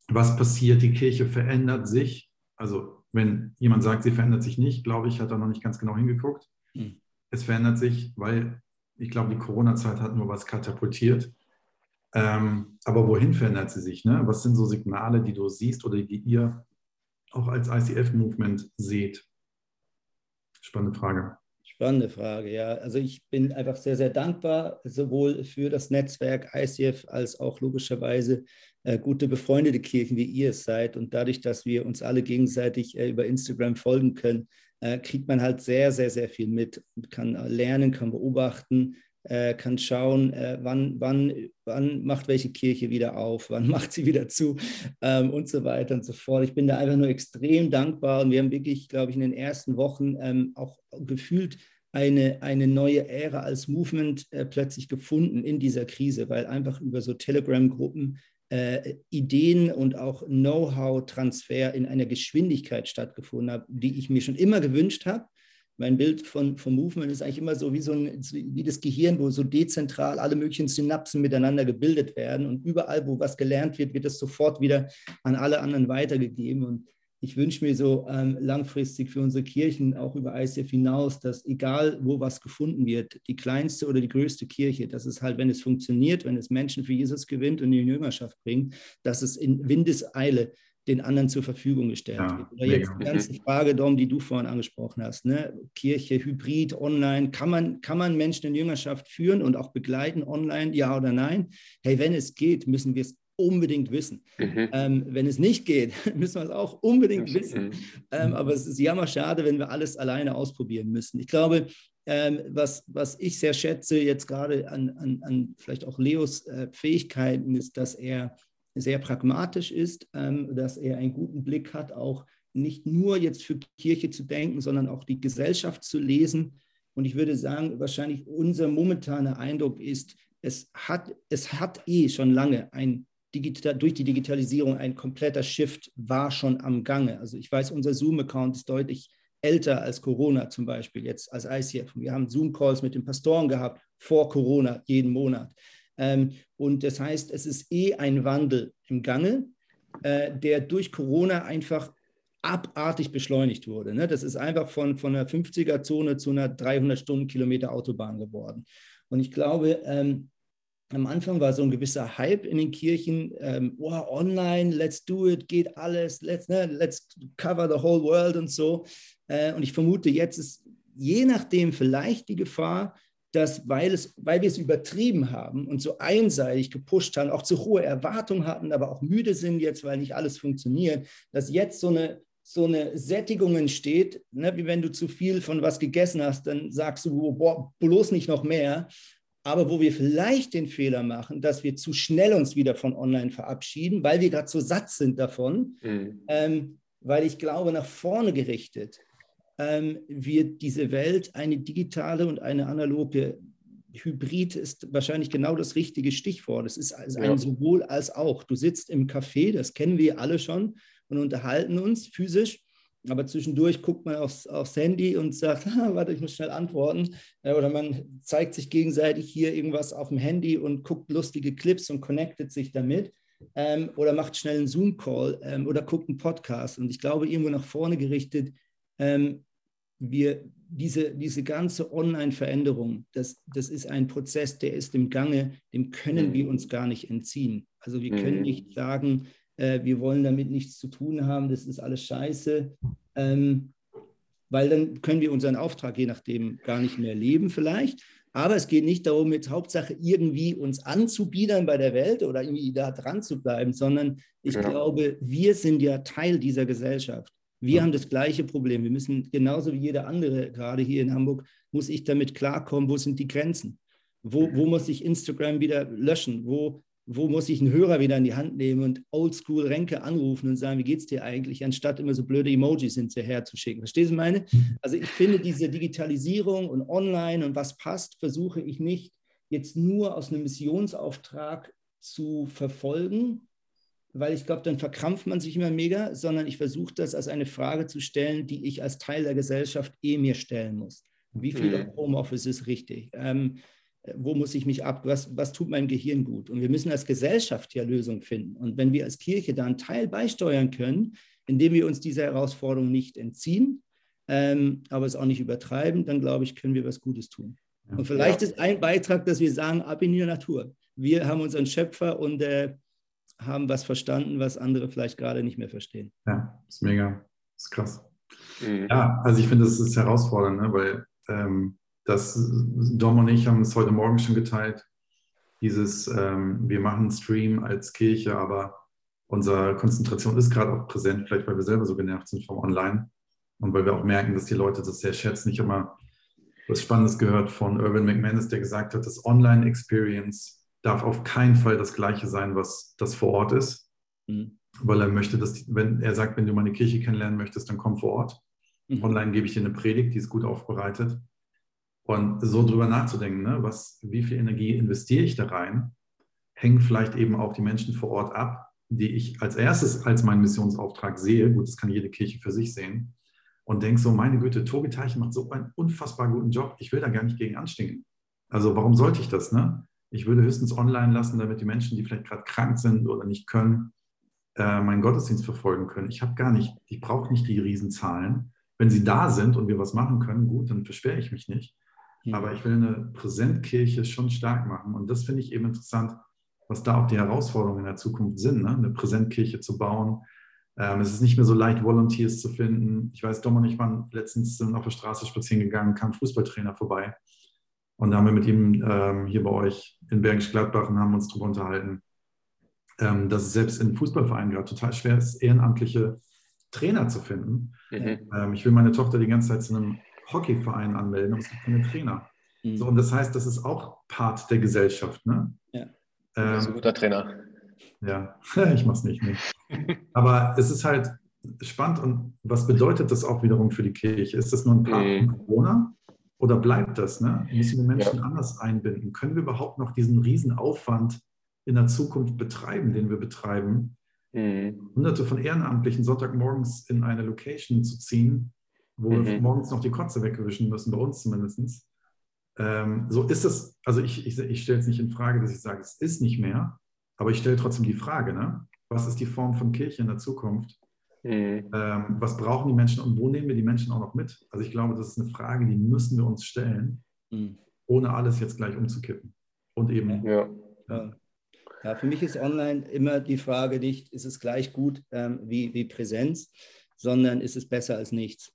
was passiert, die Kirche verändert sich. Also wenn jemand sagt, sie verändert sich nicht, glaube ich, hat er noch nicht ganz genau hingeguckt. Hm. Es verändert sich, weil ich glaube, die Corona-Zeit hat nur was katapultiert. Ähm, aber wohin verändert sie sich? Ne? Was sind so Signale, die du siehst oder die ihr auch als ICF-Movement seht? Spannende Frage. Spannende Frage, ja. Also ich bin einfach sehr, sehr dankbar, sowohl für das Netzwerk ICF als auch logischerweise äh, gute befreundete Kirchen, wie ihr es seid. Und dadurch, dass wir uns alle gegenseitig äh, über Instagram folgen können, äh, kriegt man halt sehr, sehr, sehr viel mit und kann lernen, kann beobachten, äh, kann schauen, äh, wann, wann, wann macht welche Kirche wieder auf, wann [LAUGHS] macht sie wieder zu ähm, und so weiter und so fort. Ich bin da einfach nur extrem dankbar und wir haben wirklich, glaube ich, in den ersten Wochen ähm, auch gefühlt eine, eine neue Ära als Movement äh, plötzlich gefunden in dieser Krise, weil einfach über so Telegram-Gruppen äh, Ideen und auch Know-how-Transfer in einer Geschwindigkeit stattgefunden hat, die ich mir schon immer gewünscht habe mein Bild von, vom Movement ist eigentlich immer so wie, so ein, wie das Gehirn, wo so dezentral alle möglichen Synapsen miteinander gebildet werden und überall, wo was gelernt wird, wird es sofort wieder an alle anderen weitergegeben. Und ich wünsche mir so ähm, langfristig für unsere Kirchen, auch über ICF hinaus, dass egal wo was gefunden wird, die kleinste oder die größte Kirche, dass es halt, wenn es funktioniert, wenn es Menschen für Jesus gewinnt und die Jüngerschaft bringt, dass es in Windeseile den anderen zur Verfügung gestellt ja, wird. Oder jetzt die ganze Frage, Dom, die du vorhin angesprochen hast, ne? Kirche, Hybrid, online, kann man, kann man Menschen in Jüngerschaft führen und auch begleiten online, ja oder nein? Hey, wenn es geht, müssen wir es unbedingt wissen. Mhm. Ähm, wenn es nicht geht, [LAUGHS] müssen wir es auch unbedingt wissen. Ähm, aber es ist jammer schade, wenn wir alles alleine ausprobieren müssen. Ich glaube, ähm, was, was ich sehr schätze jetzt gerade an, an, an vielleicht auch Leos äh, Fähigkeiten, ist, dass er sehr pragmatisch ist, ähm, dass er einen guten Blick hat, auch nicht nur jetzt für Kirche zu denken, sondern auch die Gesellschaft zu lesen. Und ich würde sagen, wahrscheinlich unser momentaner Eindruck ist, es hat, es hat eh schon lange ein Digital, durch die Digitalisierung ein kompletter Shift war schon am Gange. Also ich weiß, unser Zoom-Account ist deutlich älter als Corona zum Beispiel, jetzt als ICF. Wir haben Zoom-Calls mit den Pastoren gehabt vor Corona jeden Monat. Ähm, und das heißt, es ist eh ein Wandel im Gange, äh, der durch Corona einfach abartig beschleunigt wurde. Ne? Das ist einfach von, von einer 50er-Zone zu einer 300 Stundenkilometer Autobahn geworden. Und ich glaube, ähm, am Anfang war so ein gewisser Hype in den Kirchen, ähm, oh, online, let's do it, geht alles, let's, ne, let's cover the whole world und so. Äh, und ich vermute, jetzt ist je nachdem vielleicht die Gefahr, dass, weil, es, weil wir es übertrieben haben und so einseitig gepusht haben, auch zu hohe Erwartungen hatten, aber auch müde sind jetzt, weil nicht alles funktioniert, dass jetzt so eine, so eine Sättigung entsteht, ne, wie wenn du zu viel von was gegessen hast, dann sagst du, boah, bloß nicht noch mehr aber wo wir vielleicht den Fehler machen, dass wir zu schnell uns wieder von online verabschieden, weil wir gerade so satt sind davon, mhm. ähm, weil ich glaube, nach vorne gerichtet ähm, wird diese Welt eine digitale und eine analoge Hybrid ist wahrscheinlich genau das richtige Stichwort. Es ist also ein sowohl als auch. Du sitzt im Café, das kennen wir alle schon, und unterhalten uns physisch aber zwischendurch guckt man aufs, aufs Handy und sagt, [LAUGHS] ah, warte, ich muss schnell antworten. Äh, oder man zeigt sich gegenseitig hier irgendwas auf dem Handy und guckt lustige Clips und connectet sich damit. Ähm, oder macht schnell einen Zoom-Call ähm, oder guckt einen Podcast. Und ich glaube, irgendwo nach vorne gerichtet, ähm, wir, diese, diese ganze Online-Veränderung, das, das ist ein Prozess, der ist im Gange, dem können mhm. wir uns gar nicht entziehen. Also wir können mhm. nicht sagen, äh, wir wollen damit nichts zu tun haben, das ist alles scheiße, ähm, weil dann können wir unseren Auftrag je nachdem gar nicht mehr leben vielleicht. Aber es geht nicht darum, jetzt Hauptsache irgendwie uns anzubiedern bei der Welt oder irgendwie da dran zu bleiben, sondern ich ja. glaube, wir sind ja Teil dieser Gesellschaft. Wir haben das gleiche Problem. Wir müssen genauso wie jeder andere, gerade hier in Hamburg, muss ich damit klarkommen, wo sind die Grenzen? Wo, wo muss ich Instagram wieder löschen? Wo wo muss ich einen Hörer wieder in die Hand nehmen und oldschool Ränke anrufen und sagen, wie geht's dir eigentlich, anstatt immer so blöde Emojis hinterher zu schicken. Verstehst du meine? Mhm. Also ich finde diese Digitalisierung und online und was passt, versuche ich nicht jetzt nur aus einem Missionsauftrag zu verfolgen, weil ich glaube, dann verkrampft man sich immer mega, sondern ich versuche das als eine Frage zu stellen, die ich als Teil der Gesellschaft eh mir stellen muss. Wie viel mhm. Homeoffice ist richtig? Ähm, wo muss ich mich ab, was, was tut meinem Gehirn gut? Und wir müssen als Gesellschaft ja Lösungen finden. Und wenn wir als Kirche da einen Teil beisteuern können, indem wir uns dieser Herausforderung nicht entziehen, ähm, aber es auch nicht übertreiben, dann glaube ich, können wir was Gutes tun. Und vielleicht ja. ist ein Beitrag, dass wir sagen, ab in die Natur. Wir haben unseren Schöpfer und äh, haben was verstanden, was andere vielleicht gerade nicht mehr verstehen. Ja, ist mega, ist krass. Mhm. Ja, also ich finde, das ist herausfordernd, ne? weil ähm, das, Dom und ich haben es heute Morgen schon geteilt. Dieses, ähm, wir machen einen Stream als Kirche, aber unsere Konzentration ist gerade auch präsent, vielleicht weil wir selber so genervt sind vom Online und weil wir auch merken, dass die Leute das sehr schätzen. Ich habe mal was Spannendes gehört von Irvin McManus, der gesagt hat, das Online-Experience darf auf keinen Fall das gleiche sein, was das vor Ort ist, mhm. weil er möchte, dass, wenn er sagt, wenn du meine Kirche kennenlernen möchtest, dann komm vor Ort. Mhm. Online gebe ich dir eine Predigt, die ist gut aufbereitet. Und so drüber nachzudenken, ne, was, wie viel Energie investiere ich da rein, hängen vielleicht eben auch die Menschen vor Ort ab, die ich als erstes als meinen Missionsauftrag sehe. Gut, das kann jede Kirche für sich sehen. Und denke so, meine Güte, Tobi Teichen macht so einen unfassbar guten Job. Ich will da gar nicht gegen anstinken. Also warum sollte ich das? Ne? Ich würde höchstens online lassen, damit die Menschen, die vielleicht gerade krank sind oder nicht können, äh, meinen Gottesdienst verfolgen können. Ich habe gar nicht, ich brauche nicht die Riesenzahlen. Wenn sie da sind und wir was machen können, gut, dann versperre ich mich nicht. Mhm. Aber ich will eine Präsentkirche schon stark machen. Und das finde ich eben interessant, was da auch die Herausforderungen in der Zukunft sind, ne? eine Präsentkirche zu bauen. Ähm, es ist nicht mehr so leicht, Volunteers zu finden. Ich weiß, Dom und ich waren letztens auf der Straße spazieren gegangen, kam ein Fußballtrainer vorbei. Und da haben wir mit ihm ähm, hier bei euch in Bergisch Gladbach und haben uns darüber unterhalten, ähm, dass es selbst in Fußballvereinen gerade total schwer ist, ehrenamtliche Trainer zu finden. Mhm. Ähm, ich will meine Tochter die ganze Zeit zu einem Hockeyverein anmelden, aber es gibt keine Trainer. Mhm. So, und das heißt, das ist auch Part der Gesellschaft. Ne? Ja. Ähm, das ist ein guter Trainer. Ja, [LAUGHS] ich mache es nicht. Nee. aber es ist halt spannend und was bedeutet das auch wiederum für die Kirche? Ist das nur ein Part mhm. von Corona oder bleibt das? Ne? Müssen wir Menschen ja. anders einbinden? Können wir überhaupt noch diesen Riesenaufwand in der Zukunft betreiben, den wir betreiben? Mhm. Hunderte von Ehrenamtlichen Sonntagmorgens in eine Location zu ziehen, wo mhm. wir morgens noch die Kotze wegwischen müssen, bei uns zumindest. Ähm, so ist es, also ich, ich, ich stelle es nicht in Frage, dass ich sage, es ist nicht mehr, aber ich stelle trotzdem die Frage, ne? was ist die Form von Kirche in der Zukunft? Mhm. Ähm, was brauchen die Menschen und wo nehmen wir die Menschen auch noch mit? Also ich glaube, das ist eine Frage, die müssen wir uns stellen, mhm. ohne alles jetzt gleich umzukippen. Und eben. Ja. ja. ja. für mich ist online immer die Frage nicht, ist es gleich gut ähm, wie, wie Präsenz, sondern ist es besser als nichts.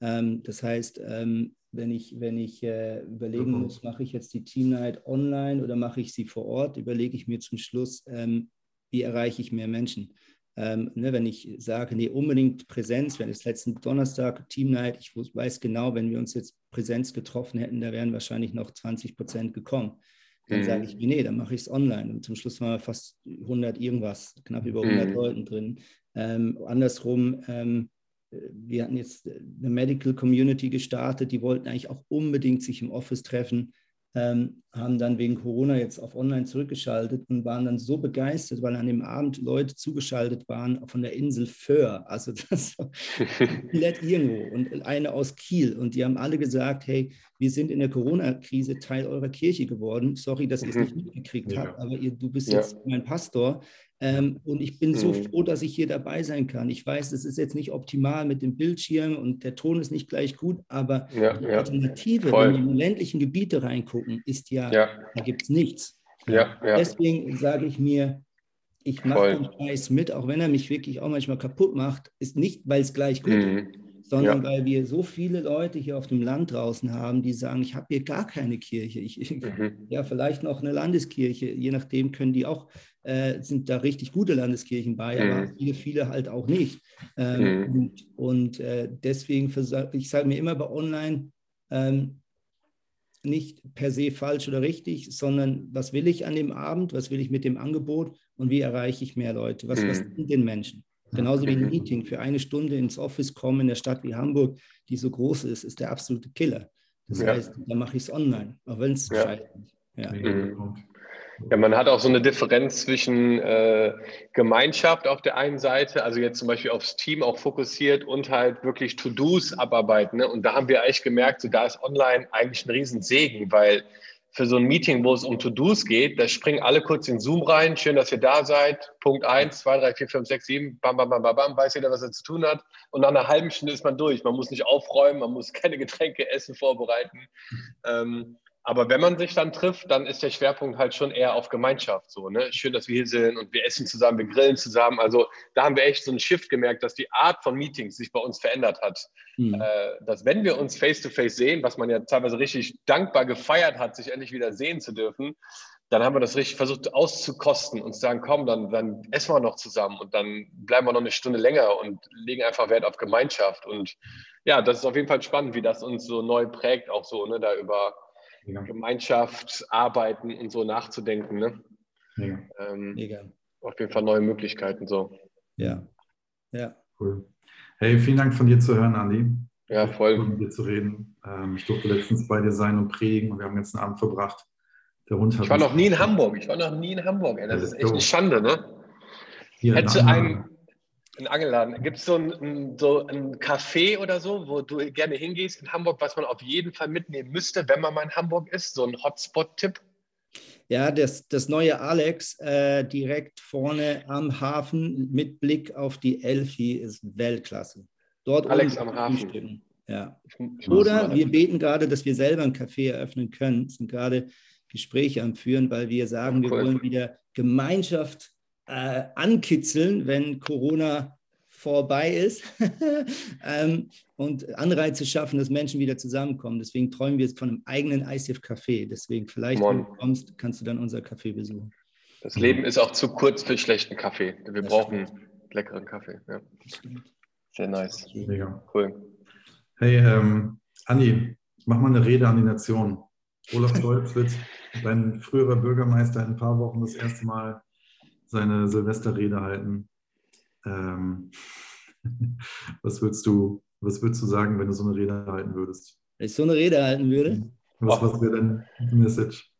Ähm, das heißt, ähm, wenn ich, wenn ich äh, überlegen mhm. muss, mache ich jetzt die Team Night online oder mache ich sie vor Ort, überlege ich mir zum Schluss, ähm, wie erreiche ich mehr Menschen. Ähm, ne, wenn ich sage, nee, unbedingt Präsenz, wenn es letzten Donnerstag Team Night, ich weiß genau, wenn wir uns jetzt Präsenz getroffen hätten, da wären wahrscheinlich noch 20 Prozent gekommen. Dann mhm. sage ich, nee, dann mache ich es online. Und zum Schluss waren wir fast 100 irgendwas, knapp über 100 mhm. Leuten drin. Ähm, andersrum, ähm, wir hatten jetzt eine Medical Community gestartet, die wollten eigentlich auch unbedingt sich im Office treffen, ähm, haben dann wegen Corona jetzt auf Online zurückgeschaltet und waren dann so begeistert, weil an dem Abend Leute zugeschaltet waren von der Insel Föhr, also [LAUGHS] das war komplett irgendwo und eine aus Kiel. Und die haben alle gesagt, hey, wir sind in der Corona-Krise Teil eurer Kirche geworden, sorry, dass ihr es nicht mitgekriegt ja. habt, aber ihr, du bist ja. jetzt mein Pastor ähm, und ich bin so mhm. froh, dass ich hier dabei sein kann. Ich weiß, es ist jetzt nicht optimal mit dem Bildschirm und der Ton ist nicht gleich gut, aber ja, die Alternative, ja, wenn wir in die ländlichen Gebiete reingucken, ist ja, da gibt es nichts. Deswegen sage ich mir, ich mache den Preis mit, auch wenn er mich wirklich auch manchmal kaputt macht, ist nicht, weil es gleich gut mhm. ist sondern ja. weil wir so viele Leute hier auf dem Land draußen haben, die sagen, ich habe hier gar keine Kirche. Ich, ich mhm. Ja, vielleicht noch eine Landeskirche, je nachdem können die auch, äh, sind da richtig gute Landeskirchen bei, mhm. aber viele, viele halt auch nicht. Ähm, mhm. Und, und äh, deswegen, ich sage mir immer bei Online, ähm, nicht per se falsch oder richtig, sondern was will ich an dem Abend, was will ich mit dem Angebot und wie erreiche ich mehr Leute, was, was sind mhm. den Menschen? Genauso wie ein Meeting für eine Stunde ins Office kommen in der Stadt wie Hamburg, die so groß ist, ist der absolute Killer. Das ja. heißt, da mache ich es online, auch wenn es ja. scheitert. Ja. Mhm. Ja, man hat auch so eine Differenz zwischen äh, Gemeinschaft auf der einen Seite, also jetzt zum Beispiel aufs Team auch fokussiert und halt wirklich To-Dos abarbeiten. Ne? Und da haben wir eigentlich gemerkt, so da ist online eigentlich ein Riesensegen, weil für so ein Meeting, wo es um To-Dos geht, da springen alle kurz in Zoom rein. Schön, dass ihr da seid. Punkt 1, 2, 3, 4, 5, 6, 7, bam, bam, bam, bam, bam, weiß jeder, was er zu tun hat. Und nach einer halben Stunde ist man durch. Man muss nicht aufräumen, man muss [LAUGHS] keine Getränke, Essen vorbereiten. Ähm, aber wenn man sich dann trifft, dann ist der Schwerpunkt halt schon eher auf Gemeinschaft. So, ne? Schön, dass wir hier sind und wir essen zusammen, wir grillen zusammen. Also da haben wir echt so einen Shift gemerkt, dass die Art von Meetings sich bei uns verändert hat. Mhm. Äh, dass wenn wir uns face-to-face -face sehen, was man ja teilweise richtig dankbar gefeiert hat, sich endlich wieder sehen zu dürfen, dann haben wir das richtig versucht auszukosten und zu sagen, komm, dann, dann essen wir noch zusammen und dann bleiben wir noch eine Stunde länger und legen einfach Wert auf Gemeinschaft. Und ja, das ist auf jeden Fall spannend, wie das uns so neu prägt, auch so, ne, da über ja. Gemeinschaft, Arbeiten und so nachzudenken. Ne? Ja. Ähm, Mega. Auf jeden Fall neue Möglichkeiten so. Ja. Ja. Cool. Hey, vielen Dank von dir zu hören, Andi. Ja, voll. Mit dir zu reden. Ähm, ich durfte letztens bei dir sein und predigen und wir haben jetzt einen Abend verbracht. Der Hund hat ich war noch nie in Hamburg. Ich war noch nie in Hamburg. Ey. Das, das ist echt eine Schande, ne? Hier Hättest du einen, ein Angelladen. Gibt es so ein, so ein Café oder so, wo du gerne hingehst in Hamburg, was man auf jeden Fall mitnehmen müsste, wenn man mal in Hamburg ist? So ein Hotspot-Tipp? Ja, das, das neue Alex äh, direkt vorne am Hafen mit Blick auf die Elfi ist Weltklasse. Dort Alex am Hafen. Ja. Oder wir beten gerade, dass wir selber ein Café eröffnen können. Es sind gerade Gespräche am Führen, weil wir sagen, wir wollen wieder Gemeinschaft äh, ankitzeln, wenn Corona vorbei ist [LAUGHS] ähm, und Anreize schaffen, dass Menschen wieder zusammenkommen. Deswegen träumen wir jetzt von einem eigenen ICF-Café. Deswegen vielleicht, wenn du kommst, kannst du dann unser Café besuchen. Das Leben ist auch zu kurz für schlechten Kaffee. Wir das brauchen stimmt. leckeren Kaffee. Ja. Sehr nice. Mega. Cool. Hey, ähm, Andi, ich mache mal eine Rede an die Nation. Olaf Scholz wird, [LAUGHS] dein früherer Bürgermeister, in ein paar Wochen das erste Mal seine Silvesterrede halten. Ähm, [LAUGHS] was, würdest du, was würdest du sagen, wenn du so eine Rede halten würdest? Wenn ich so eine Rede halten würde? Was, was wäre dein Message?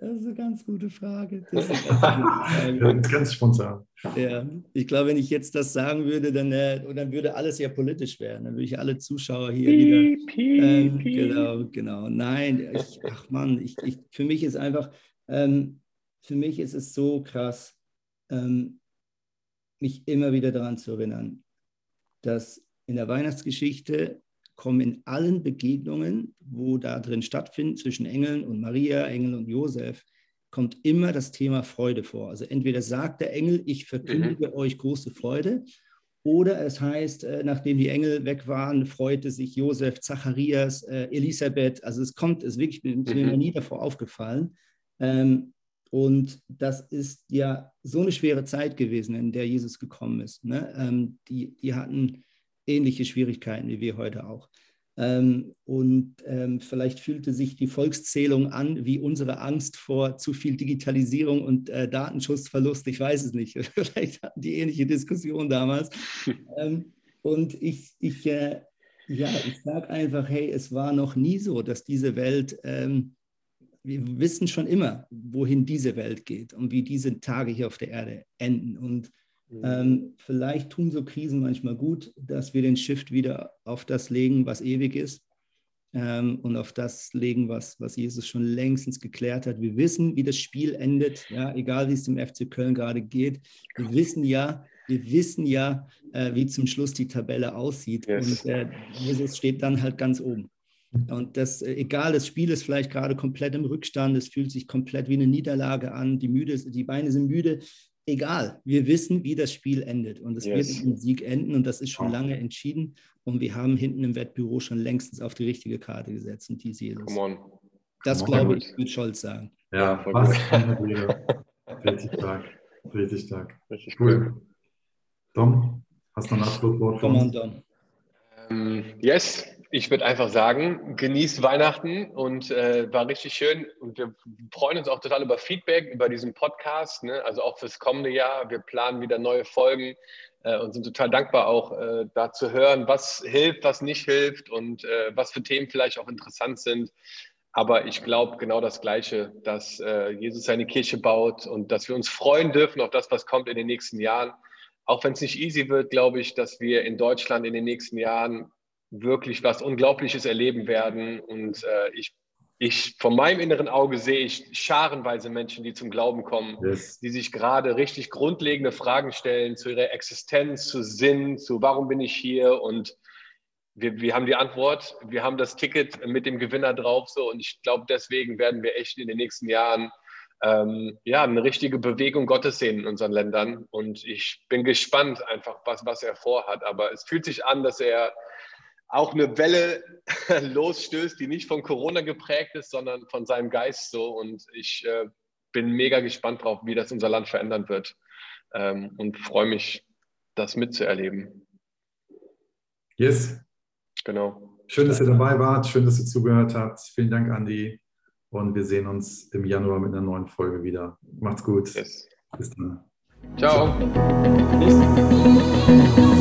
Das ist eine ganz gute Frage. [LAUGHS] Das ist ja, ganz spontan. Ja, ich glaube, wenn ich jetzt das sagen würde, dann, äh, dann würde alles ja politisch werden. Dann würde ich alle Zuschauer hier piep, wieder. Ähm, piep. Genau, genau. Nein, ich, ach Mann, ich, ich, für mich ist einfach, ähm, für mich ist es so krass. Ähm, mich immer wieder daran zu erinnern, dass in der Weihnachtsgeschichte kommen in allen Begegnungen, wo da drin stattfinden, zwischen Engeln und Maria, Engel und Josef, kommt immer das Thema Freude vor. Also entweder sagt der Engel, ich verkündige mhm. euch große Freude, oder es heißt, äh, nachdem die Engel weg waren, freute sich Josef, Zacharias, äh, Elisabeth. Also es kommt, es ist wirklich mir mhm. nie davor aufgefallen. Ähm, und das ist ja so eine schwere Zeit gewesen, in der Jesus gekommen ist. Ne? Ähm, die, die hatten ähnliche Schwierigkeiten wie wir heute auch. Ähm, und ähm, vielleicht fühlte sich die Volkszählung an wie unsere Angst vor zu viel Digitalisierung und äh, Datenschutzverlust. Ich weiß es nicht. [LAUGHS] vielleicht hatten die ähnliche Diskussion damals. [LAUGHS] Ähm, und ich, ich, äh, ja, ich sage einfach, hey, es war noch nie so, dass diese Welt ähm, wir wissen schon immer, wohin diese Welt geht und wie diese Tage hier auf der Erde enden. Und mhm. ähm, vielleicht tun so Krisen manchmal gut, dass wir den Shift wieder auf das legen, was ewig ist ähm, und auf das legen, was, was Jesus schon längstens geklärt hat. Wir wissen, wie das Spiel endet, ja, egal wie es dem FC Köln gerade geht. Wir wissen ja, wir wissen ja, äh, wie zum Schluss die Tabelle aussieht. Yes. Und äh, Jesus steht dann halt ganz oben. Und das, äh, egal, das Spiel ist vielleicht gerade komplett im Rückstand, es fühlt sich komplett wie eine Niederlage an, die, müde, die Beine sind müde. Egal, wir wissen, wie das Spiel endet. Und es yes. wird mit einem Sieg enden und das ist schon lange entschieden. Und wir haben hinten im Wettbüro schon längstens auf die richtige Karte gesetzt und die ist Jesus. Come on. Das glaube ich, wird Scholz sagen. Ja, was Richtig stark. Richtig stark. Richtig cool. Dom, hast du ein Abschlusswort? Come on, Dom. Um, ähm, yes, ich würde einfach sagen, genießt Weihnachten und äh, war richtig schön. Und wir freuen uns auch total über Feedback, über diesen Podcast, ne? also auch fürs kommende Jahr. Wir planen wieder neue Folgen äh, und sind total dankbar auch äh, da zu hören, was hilft, was nicht hilft und äh, was für Themen vielleicht auch interessant sind. Aber ich glaube genau das Gleiche, dass äh, Jesus seine Kirche baut und dass wir uns freuen dürfen auf das, was kommt in den nächsten Jahren. Auch wenn es nicht easy wird, glaube ich, dass wir in Deutschland in den nächsten Jahren wirklich was Unglaubliches erleben werden. Und äh, ich, ich, von meinem inneren Auge sehe ich scharenweise Menschen, die zum Glauben kommen, yes. die sich gerade richtig grundlegende Fragen stellen zu ihrer Existenz, zu Sinn, zu warum bin ich hier und wir, wir haben die Antwort, wir haben das Ticket mit dem Gewinner drauf so und ich glaube, deswegen werden wir echt in den nächsten Jahren ähm, ja, eine richtige Bewegung Gottes sehen in unseren Ländern. Und ich bin gespannt einfach, was, was er vorhat. Aber es fühlt sich an, dass er auch eine Welle [LAUGHS] losstößt, die nicht von Corona geprägt ist, sondern von seinem Geist so. Und ich äh, bin mega gespannt drauf, wie das unser Land verändern wird ähm, und freue mich, das mitzuerleben. Yes. Genau. Schön, dass ihr dabei wart. Schön, dass ihr zugehört habt. Vielen Dank, Andi. Und wir sehen uns im Januar mit einer neuen Folge wieder. Macht's gut. Yes. Bis dann. Ciao. Ciao.